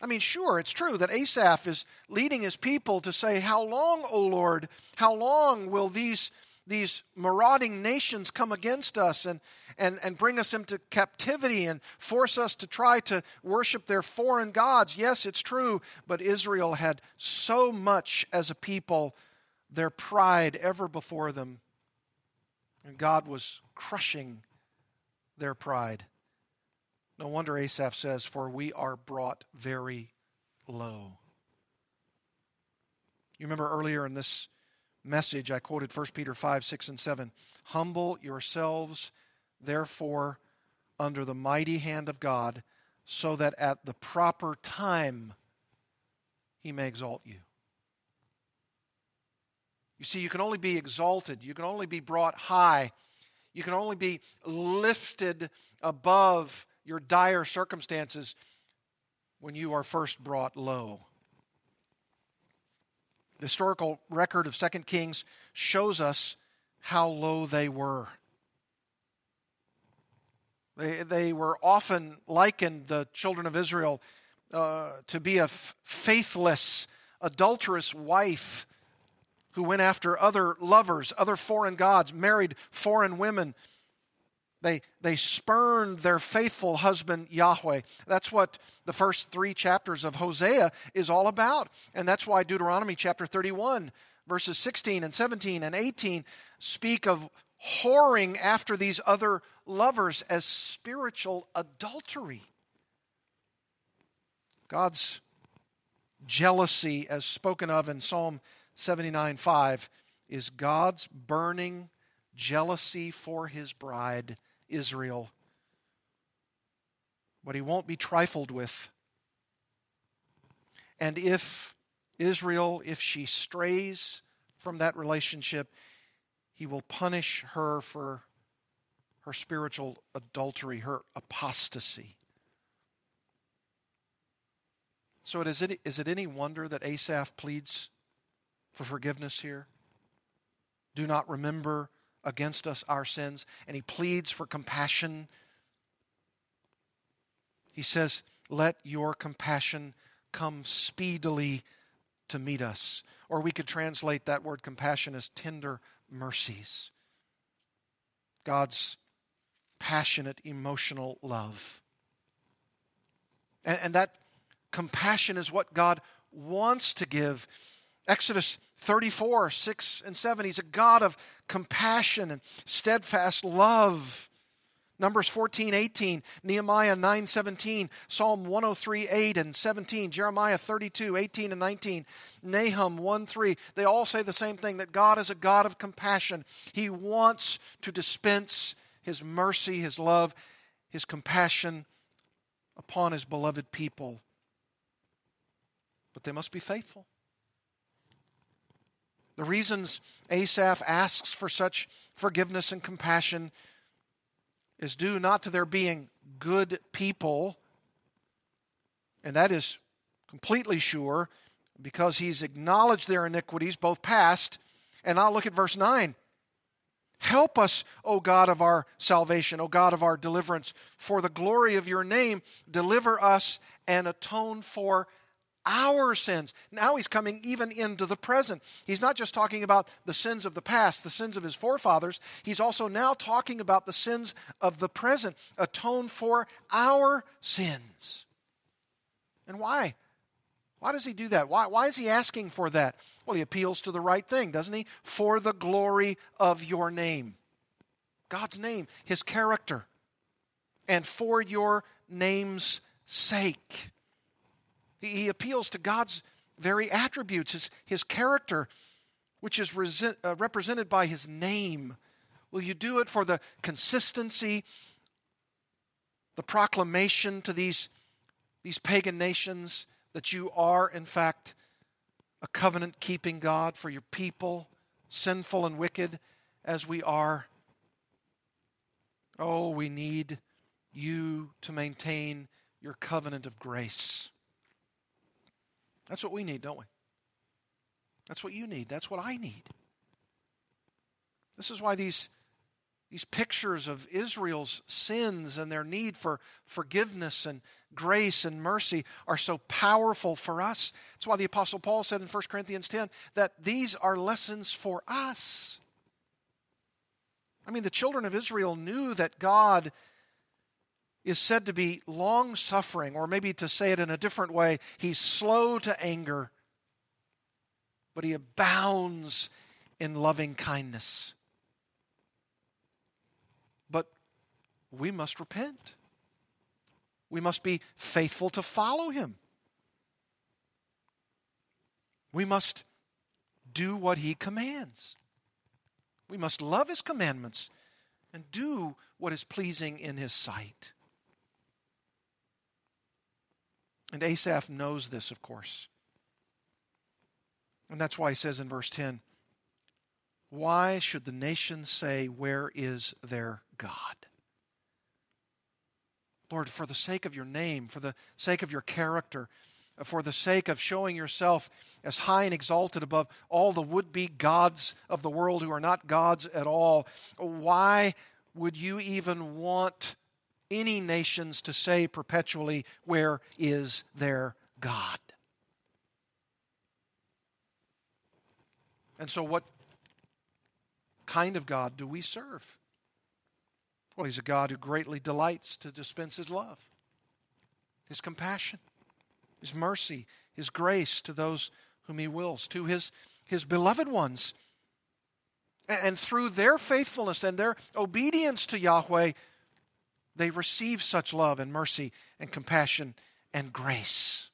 S1: I mean, sure, it's true that Asaph is leading his people to say, How long, O Lord, how long will these, these marauding nations come against us and, and, and bring us into captivity and force us to try to worship their foreign gods? Yes, it's true, but Israel had so much as a people, their pride ever before them. And God was crushing their pride. No wonder Asaph says, For we are brought very low. You remember earlier in this message, I quoted 1 Peter 5, 6, and 7. Humble yourselves, therefore, under the mighty hand of God, so that at the proper time he may exalt you. You see, you can only be exalted, you can only be brought high you can only be lifted above your dire circumstances when you are first brought low. The historical record of 2 Kings shows us how low they were. They, they were often likened, the children of Israel, uh, to be a f- faithless, adulterous wife who went after other lovers, other foreign gods, married foreign women. They, they spurned their faithful husband Yahweh. That's what the first three chapters of Hosea is all about. And that's why Deuteronomy chapter 31, verses 16 and 17 and 18 speak of whoring after these other lovers as spiritual adultery. God's jealousy, as spoken of in Psalm 79 5 is God's burning jealousy for his bride, Israel. But he won't be trifled with. And if Israel, if she strays from that relationship, he will punish her for her spiritual adultery, her apostasy. So, is it, is it any wonder that Asaph pleads for forgiveness here. Do not remember against us our sins. And he pleads for compassion. He says, Let your compassion come speedily to meet us. Or we could translate that word compassion as tender mercies. God's passionate, emotional love. And, and, that compassion is what God wants to give. Exodus 34, 6 and 7. He's a God of compassion and steadfast love. Numbers 14, 18, Nehemiah 9, 17, Psalm 103, 8 and 17, Jeremiah 32, 18 and 19, Nahum 1, 3. They all say the same thing that God is a God of compassion. He wants to dispense His mercy, His love, His compassion upon His beloved people. But they must be faithful. The reasons Asaph asks for such forgiveness and compassion is due not to their being good people, and that is completely sure because he's acknowledged their iniquities, both past And now look at verse 9. Help us, O God of our salvation, O God of our deliverance. For the glory of your name, deliver us and atone for our sins. Now he's coming even into the present. He's not just talking about the sins of the past, the sins of his forefathers. He's also now talking about the sins of the present. Atone for our sins. And why? Why does he do that? Why, why is he asking for that? Well, he appeals to the right thing, doesn't he? For the glory of your name. God's name, his character, and for your name's sake. He, appeals to God's very attributes, his, his character, which is uh, represented by his name. Will you do it for the consistency, the proclamation to these, these pagan nations? that you are, in fact, a covenant keeping God for your people, sinful and wicked as we are. Oh, we need you to maintain your covenant of grace. That's what we need, don't we? That's what you need. That's what I need. This is why these these pictures of Israel's sins and their need for forgiveness and grace and mercy are so powerful for us. That's why the Apostle Paul said in 1 Corinthians 10 that these are lessons for us. I mean, the children of Israel knew that God is said to be long suffering, or maybe to say it in a different way, he's slow to anger, but he abounds in loving kindness. But we must repent. We must be faithful to follow him. We must do what he commands. We must love his commandments and do what is pleasing in his sight. And Asaph knows this, of course. And that's why he says in verse 10 Why should the nations say, Where is their God? Lord, for the sake of your name, for the sake of your character, for the sake of showing yourself as high and exalted above all the would be gods of the world who are not gods at all, why would you even want any nations to say perpetually, Where is their God? And so, what kind of God do we serve? Well, He's a God who greatly delights to dispense His love, His compassion, His mercy, His grace to those whom He wills, to His, his beloved ones. And through their faithfulness and their obedience to Yahweh, they receive such love and mercy and compassion and grace.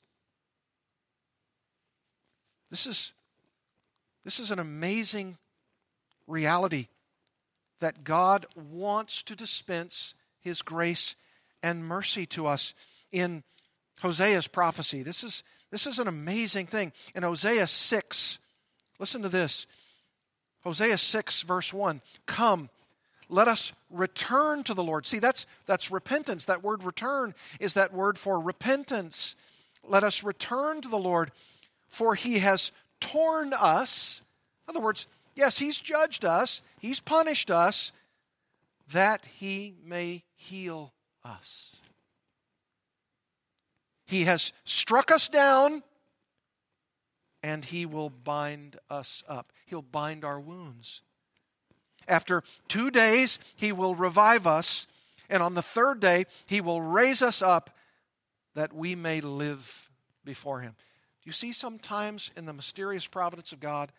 S1: This is, this is an amazing reality that God wants to dispense his grace and mercy to us in Hosea's prophecy. This is, this is an amazing thing. In Hosea 6, listen to this. Hosea 6, verse 1 Come, let us return to the Lord. See, that's, that's repentance. That word return is that word for repentance. Let us return to the Lord, for he has torn us. In other words, Yes, He's judged us, He's punished us, that He may heal us. He has struck us down, and He will bind us up. He'll bind our wounds. After two days, He will revive us, and on the third day, He will raise us up that we may live before Him. You see, sometimes in the mysterious providence of God,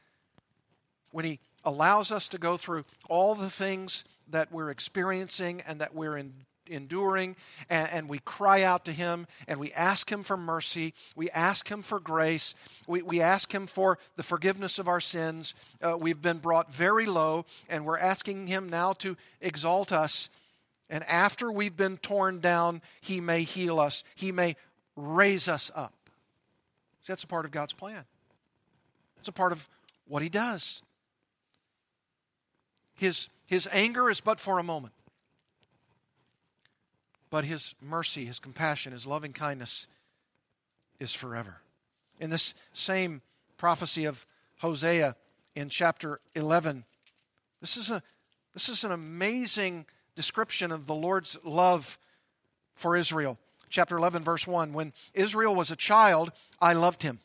S1: when He allows us to go through all the things that we're experiencing and that we're in, enduring, and, and, we cry out to Him and we ask Him for mercy, we ask Him for grace, we, we ask Him for the forgiveness of our sins. Uh, we've been brought very low, and we're asking Him now to exalt us. And after we've been torn down, He may heal us, He may raise us up. See, that's a part of God's plan. It's a part of what He does. His, his anger is but for a moment. But his mercy, his compassion, his loving kindness is forever. In this same prophecy of Hosea, in chapter 11. This is, a, this is an amazing description of the Lord's love for Israel. Chapter 11, verse 1 When Israel was a child, I loved him.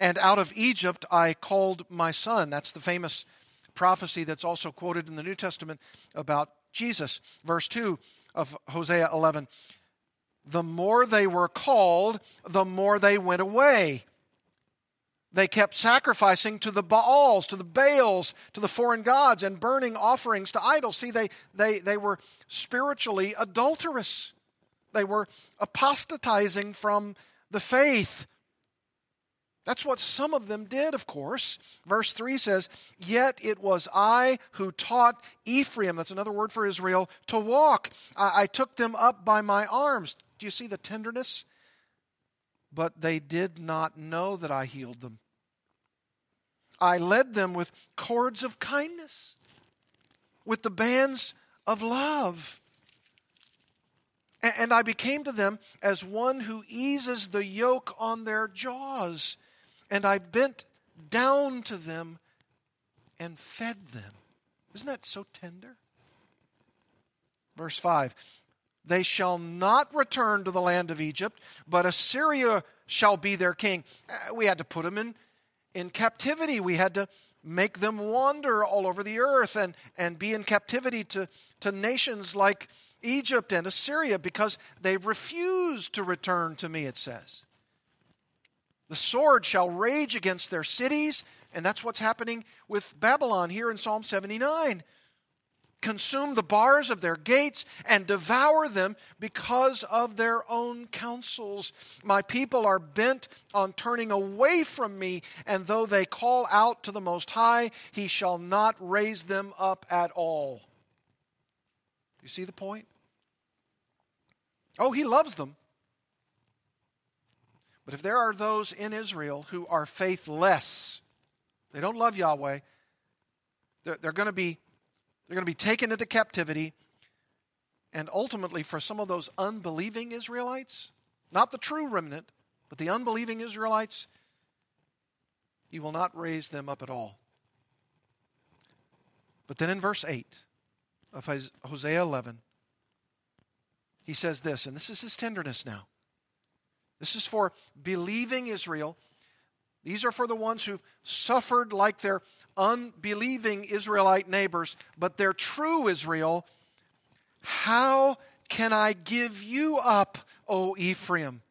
S1: And out of Egypt I called my son. That's the famous prophecy that's also quoted in the New Testament about Jesus. Verse 2 of Hosea 11 The more they were called, the more they went away. They kept sacrificing to the Baals, to the Baals, to the foreign gods, and burning offerings to idols. See, they, they, they were spiritually adulterous. They were apostatizing from the faith. That's what some of them did, of course. Verse 3 says, Yet it was I who taught Ephraim, that's another word for Israel, to walk. I, I took them up by my arms. Do you see the tenderness? But they did not know that I healed them. I led them with cords of kindness, with the bands of love. And I became to them as one who eases the yoke on their jaws and I bent down to them and fed them. Isn't that so tender? Verse 5 They shall not return to the land of Egypt, but Assyria shall be their king. Uh, we had to put them in, in captivity. We had to make them wander all over the earth and, and be in captivity to, to nations like Egypt and Assyria because they refused to return to me, it says. The sword shall rage against their cities, and that's what's happening with Babylon here in Psalm 79. Consume the bars of their gates and devour them because of their own counsels. My people are bent on turning away from me, and though they call out to the Most High, he shall not raise them up at all. You see the point? Oh, he loves them. But if there are those in Israel who are faithless, they don't love Yahweh, they're, they're going to be they're going to be taken into captivity. And ultimately, for some of those unbelieving Israelites, not the true remnant, but the unbelieving Israelites, he will not raise them up at all. But then in verse 8 of Hosea 11, he says this, and this is his tenderness now. This is for believing Israel. These are for the ones who've suffered like their unbelieving Israelite neighbors, but their true Israel. How can I give you up, O Ephraim?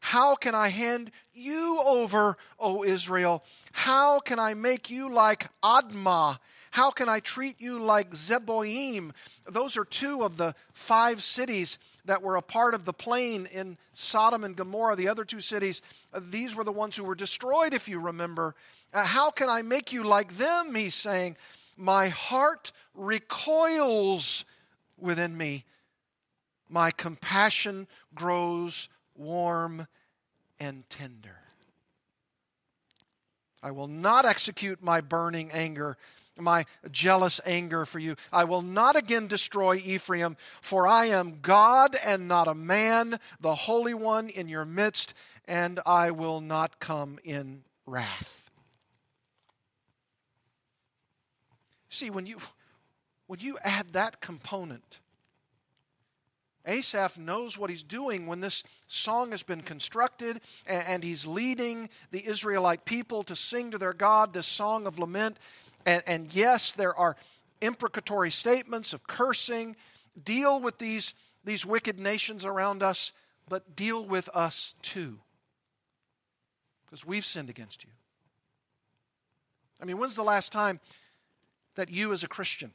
S1: How can I hand you over, O Israel? How can I make you like Admah? How can I treat you like Zeboim? Those are two of the five cities that were a part of the plain in Sodom and Gomorrah, the other two cities. Uh, these were the ones who were destroyed, if you remember. Uh, how can I make you like them? He's saying, My heart recoils within me. My compassion grows warm and tender. I will not execute my burning anger my jealous anger for you. I will not again destroy Ephraim, for I am God and not a man, the Holy One in your midst, and I will not come in wrath. See, when you, when you add that component, Asaph knows what he's doing when this song has been constructed and, he's leading the Israelite people to sing to their God this song of lament. And, and yes, there are imprecatory statements of cursing. Deal with these, these wicked nations around us, but deal with us too. Because we've sinned against you. I mean, when's the last time that you, as a Christian,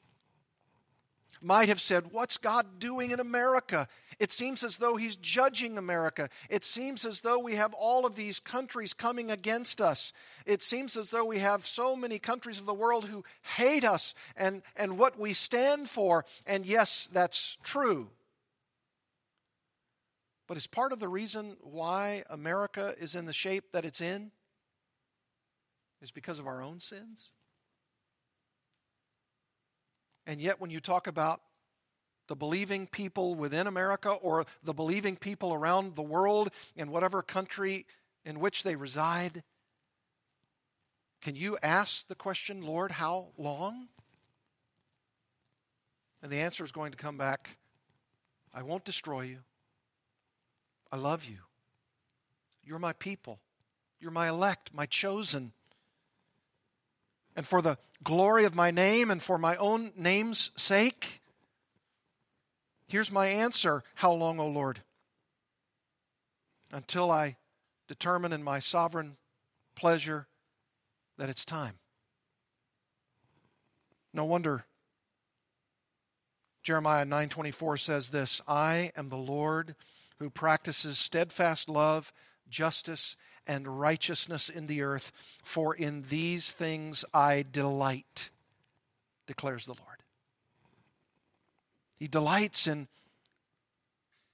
S1: might have said, What's God doing in America? It seems as though He's judging America. It seems as though we have all of these countries coming against us. It seems as though we have so many countries of the world who hate us and, and what we stand for. And yes, that's true. But is part of the reason why America is in the shape that it's in is because of our own sins? And yet, when you talk about the believing people within America or the believing people around the world in whatever country in which they reside, Can you ask the question, Lord, how long? And the answer is going to come back I won't destroy you. I love you. You're my people. You're my elect, my chosen. And for the glory of my name and for my own name's sake, here's my answer How long, O Lord? Until I determine in my sovereign pleasure that it's time. No wonder Jeremiah 9:24 says this, I am the Lord who practices steadfast love, justice, and righteousness in the earth, for in these things I delight, declares the Lord. He delights in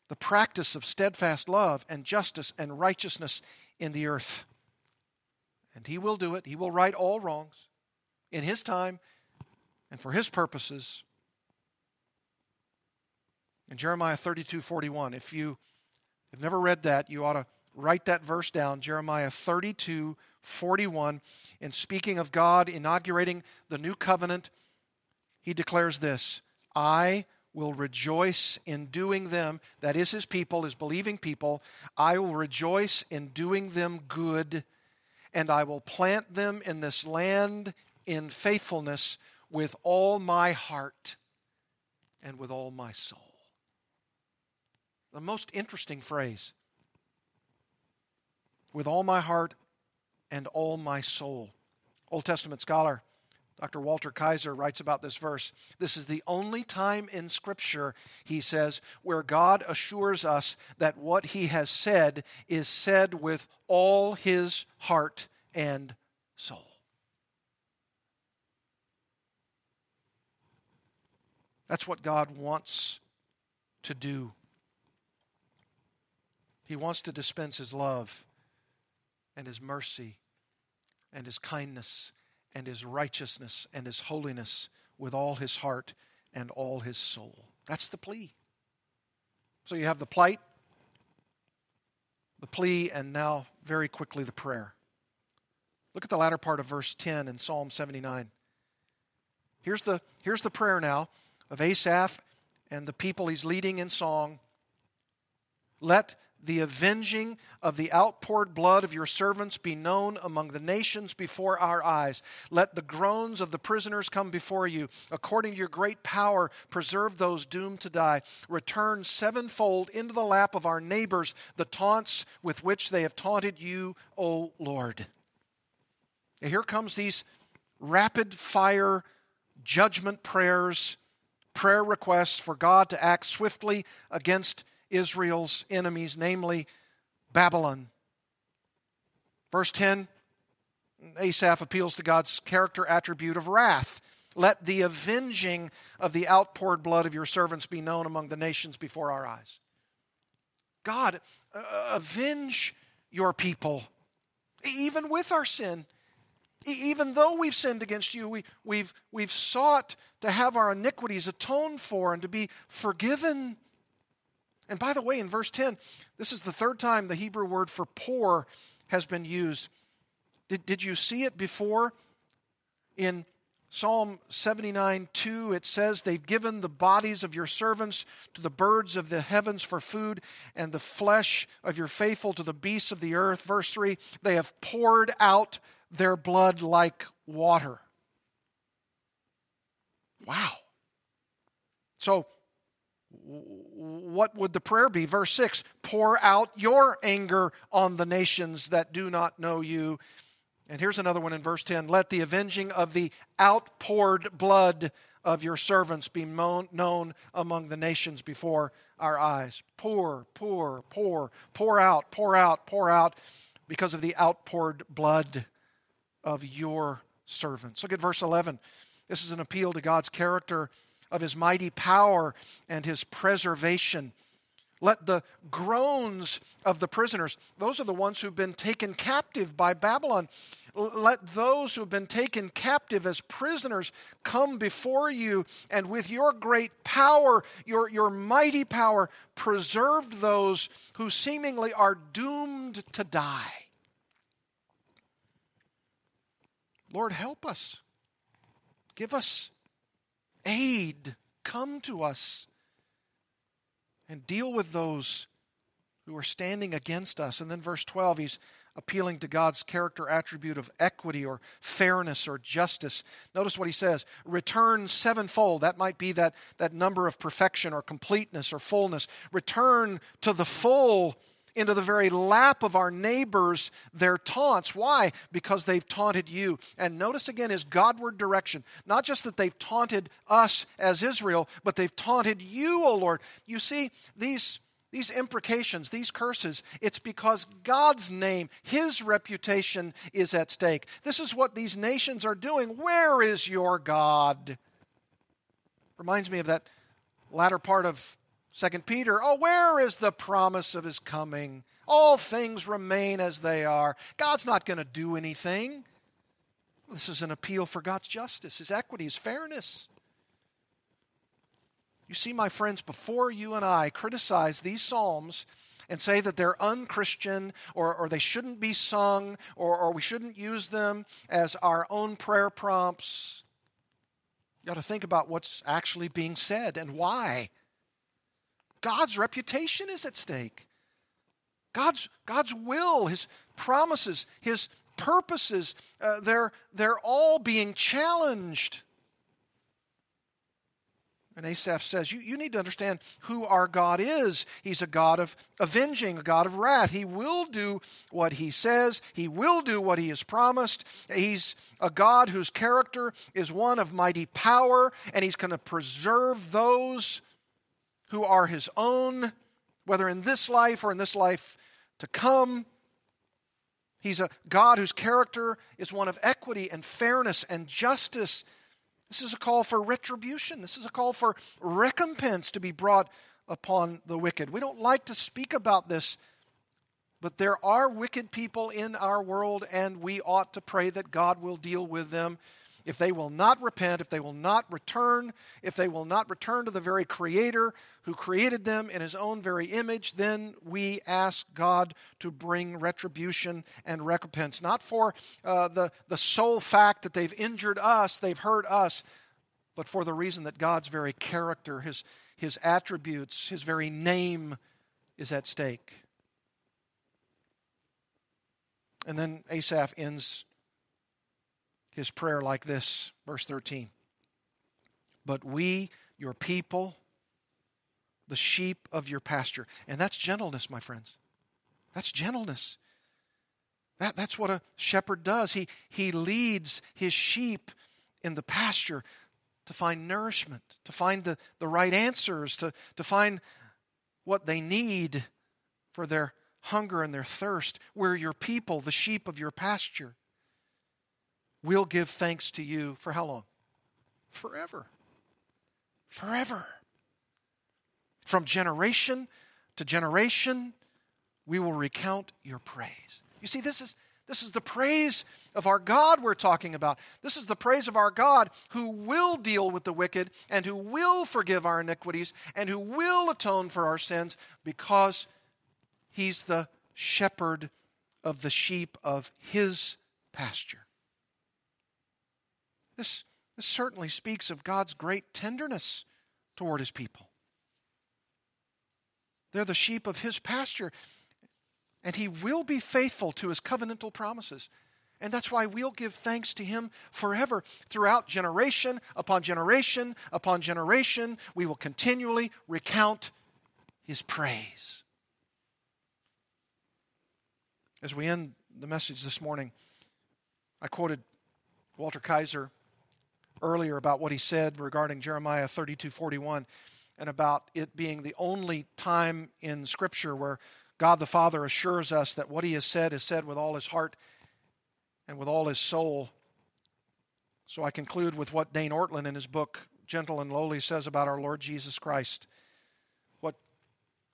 S1: the practice of steadfast love and justice and righteousness in the earth. And he will do it. He will right all wrongs in his time and for his purposes. In Jeremiah 32 41, if you have never read that, you ought to write that verse down. Jeremiah 32 41. In speaking of God inaugurating the new covenant, he declares this I will rejoice in doing them, that is his people, his believing people. I will rejoice in doing them good, and I will plant them in this land in faithfulness with all my heart and with all my soul. The most interesting phrase with all my heart and all my soul. Old Testament scholar Dr. Walter Kaiser writes about this verse. This is the only time in Scripture, he says, where God assures us that what he has said is said with all his heart and soul. That's what God wants to do. He wants to dispense his love and his mercy and his kindness and his righteousness and his holiness with all his heart and all his soul. That's the plea. So you have the plight, the plea, and now very quickly the prayer. Look at the latter part of verse 10 in Psalm 79. Here's the, here's the prayer now of Asaph and the people he's leading in song. Let the avenging of the outpoured blood of your servants be known among the nations before our eyes. Let the groans of the prisoners come before you. According to your great power, preserve those doomed to die. Return sevenfold into the lap of our neighbors the taunts with which they have taunted you, O Lord. Here comes these rapid fire judgment prayers, prayer requests for God to act swiftly against Israel's enemies, namely Babylon. Verse 10 Asaph appeals to God's character attribute of wrath. Let the avenging of the outpoured blood of your servants be known among the nations before our eyes. God, uh, avenge your people, even with our sin. Even though we've sinned against you, we, we've, we've sought to have our iniquities atoned for and to be forgiven. And by the way, in verse 10, this is the third time the Hebrew word for pour has been used. Did, did you see it before? In Psalm 79 2, it says, They've given the bodies of your servants to the birds of the heavens for food, and the flesh of your faithful to the beasts of the earth. Verse 3, they have poured out their blood like water. Wow. So, what would the prayer be? Verse 6 Pour out your anger on the nations that do not know you. And here's another one in verse 10 Let the avenging of the outpoured blood of your servants be known among the nations before our eyes. Pour, pour, pour, pour out, pour out, pour out because of the outpoured blood of your servants. Look at verse 11. This is an appeal to God's character of his mighty power and his preservation. Let the groans of the prisoners, those are the ones who've been taken captive by Babylon, let those who've been taken captive as prisoners come before you, and with your great power, your, your mighty power, preserve those who seemingly are doomed to die. Lord, help us. Give us aid. Come to us and deal with those who are standing against us. And then, verse 12, he's appealing to God's character attribute of equity or fairness or justice. Notice what he says return sevenfold. That might be that, that number of perfection or completeness or fullness. Return to the full into the very lap of our neighbors their taunts. Why? Because they've taunted you. And notice again his Godward direction. Not just that they've taunted us as Israel, but they've taunted you, O Lord. You see, these these imprecations, these curses, it's because God's name, His reputation is at stake. This is what these nations are doing. Where is your God? Reminds me of that latter part of 2 Peter. Oh, where is the promise of His coming? All things remain as they are. God's not going to do anything. This is an appeal for God's justice, His equity, His fairness. You see, my friends, before you and I criticize these Psalms and say that they're unchristian or, or they shouldn't be sung or, or we shouldn't use them as our own prayer prompts, you got to think about what's actually being said and why. God's reputation is at stake. God's, God's will, His promises, His purposes, uh, they're, they're all being challenged. And Asaph says, you, you need to understand who our God is. He's a God of avenging, a God of wrath. He will do what he says, he will do what he has promised. He's a God whose character is one of mighty power, and he's going to preserve those who are his own, whether in this life or in this life to come. He's a God whose character is one of equity and fairness and justice. This is a call for retribution. This is a call for recompense to be brought upon the wicked. We don't like to speak about this, but there are wicked people in our world, and we ought to pray that God will deal with them. If they will not repent, if they will not return, if they will not return to the very Creator who created them in His own very image, then we ask God to bring retribution and recompense. Not for uh, the, the sole fact that they've injured us, they've hurt us, but for the reason that God's very character, His, his attributes, His very name is at stake. And then Asaph ends his prayer like this, verse 13. But we, your people, the sheep of your pasture. And that's gentleness, my friends. That's gentleness. That, that's what a shepherd does. He, he leads his sheep in the pasture to find nourishment, to find the, the right answers, to, to find what they need for their hunger and their thirst. We're your people, the sheep of your pasture will give thanks to you for how long? Forever. Forever. From generation to generation, we will recount your praise. You see, this is, this is the praise of our God we're talking about. This is the praise of our God who will deal with the wicked and who will forgive our iniquities and who will atone for our sins because he's the shepherd of the sheep of his pasture. This, this certainly speaks of God's great tenderness toward his people. They're the sheep of his pasture, and he will be faithful to his covenantal promises. And that's why we'll give thanks to him forever. Throughout generation upon generation upon generation, we will continually recount his praise. As we end the message this morning, I quoted Walter Kaiser earlier about what he said regarding Jeremiah 32:41 and about it being the only time in scripture where God the Father assures us that what he has said is said with all his heart and with all his soul. So I conclude with what Dane Ortlund in his book Gentle and Lowly says about our Lord Jesus Christ. What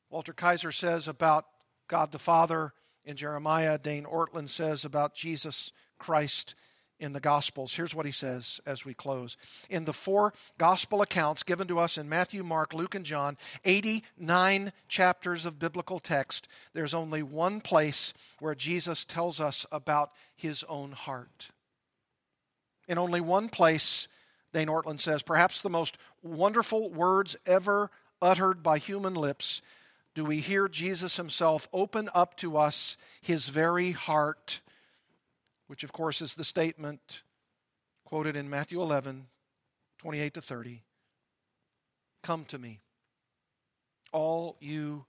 S1: Walter Kaiser says about God the Father in Jeremiah, Dane Ortlund says about Jesus Christ in the Gospels. Here's what he says as we close. In the four Gospel accounts given to us in Matthew, Mark, Luke, and John, 89 chapters of biblical text, there's only one place where Jesus tells us about his own heart. In only one place, Dane Ortlund says, perhaps the most wonderful words ever uttered by human lips, do we hear Jesus himself open up to us his very heart, which of course is the statement quoted in Matthew 11, 28 to 30. Come to me, all you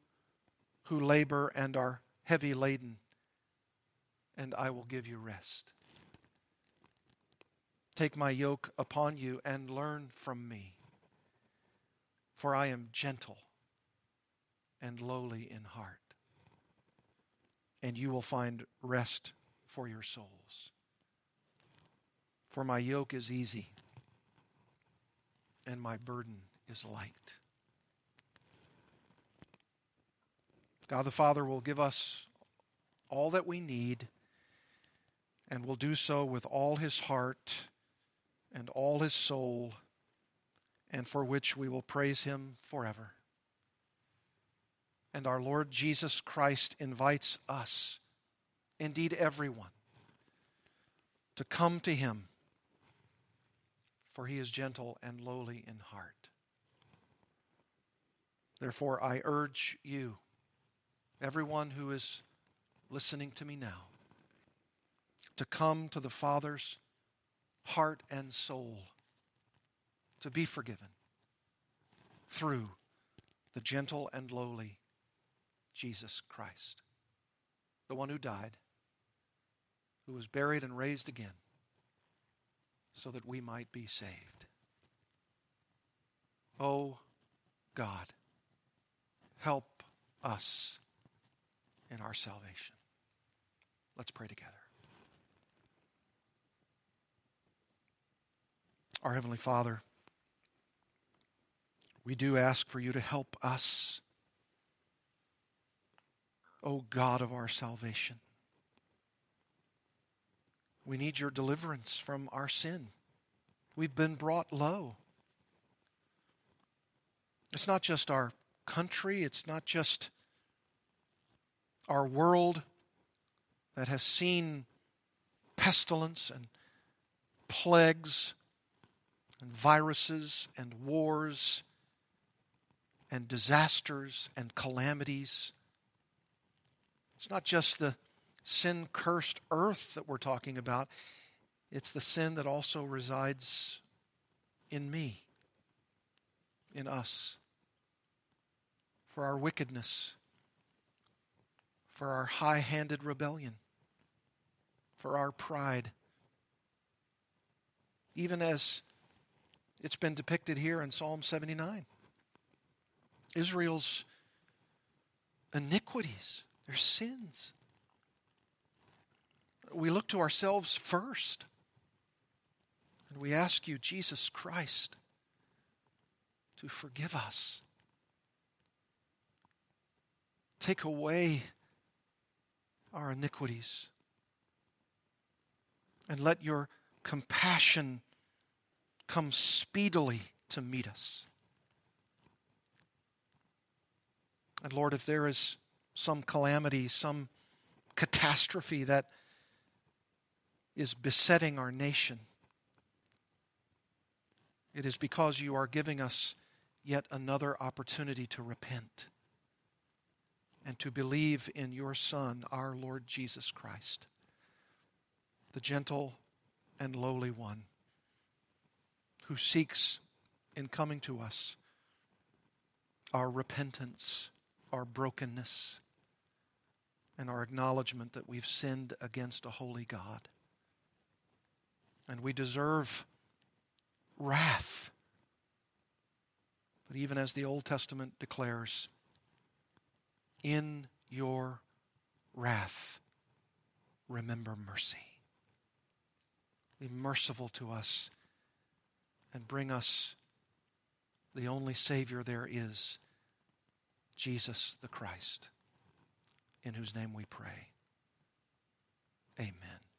S1: who labor and are heavy laden, and I will give you rest. Take my yoke upon you and learn from me, for I am gentle and lowly in heart, and you will find rest for your souls. For my yoke is easy, and my burden is light. God the Father will give us all that we need and will do so with all his heart and all his soul, and for which we will praise him forever. And our Lord Jesus Christ invites us, indeed everyone, to come to him, for he is gentle and lowly in heart. Therefore, I urge you, everyone who is listening to me now, to come to the Father's heart and soul to be forgiven through the gentle and lowly Jesus Christ, the one who died, who was buried and raised again, so that we might be saved. Oh God, help us in our salvation. Let's pray together. Our Heavenly Father, we do ask for you to help us, O God of our salvation. We need your deliverance from our sin. We've been brought low. It's not just our country, it's not just our world that has seen pestilence and plagues and viruses and wars and disasters and calamities. It's not just the sin cursed earth that we're talking about, it's the sin that also resides in me, in us, for our wickedness, for our high handed rebellion, for our pride. Even as it's been depicted here in Psalm 79. Israel's iniquities, their sins. We look to ourselves first. And we ask you, Jesus Christ, to forgive us. Take away our iniquities. And let your compassion come speedily to meet us. And Lord, if there is some calamity, some catastrophe that is besetting our nation, it is because you are giving us yet another opportunity to repent and to believe in your Son, our Lord Jesus Christ, the gentle and lowly one who seeks in coming to us our repentance, our brokenness, and our acknowledgement that we've sinned against a holy God. And we deserve wrath. But even as the Old Testament declares, in your wrath, remember mercy. Be merciful to us and bring us the only Savior there is, Jesus the Christ, in whose name we pray. Amen.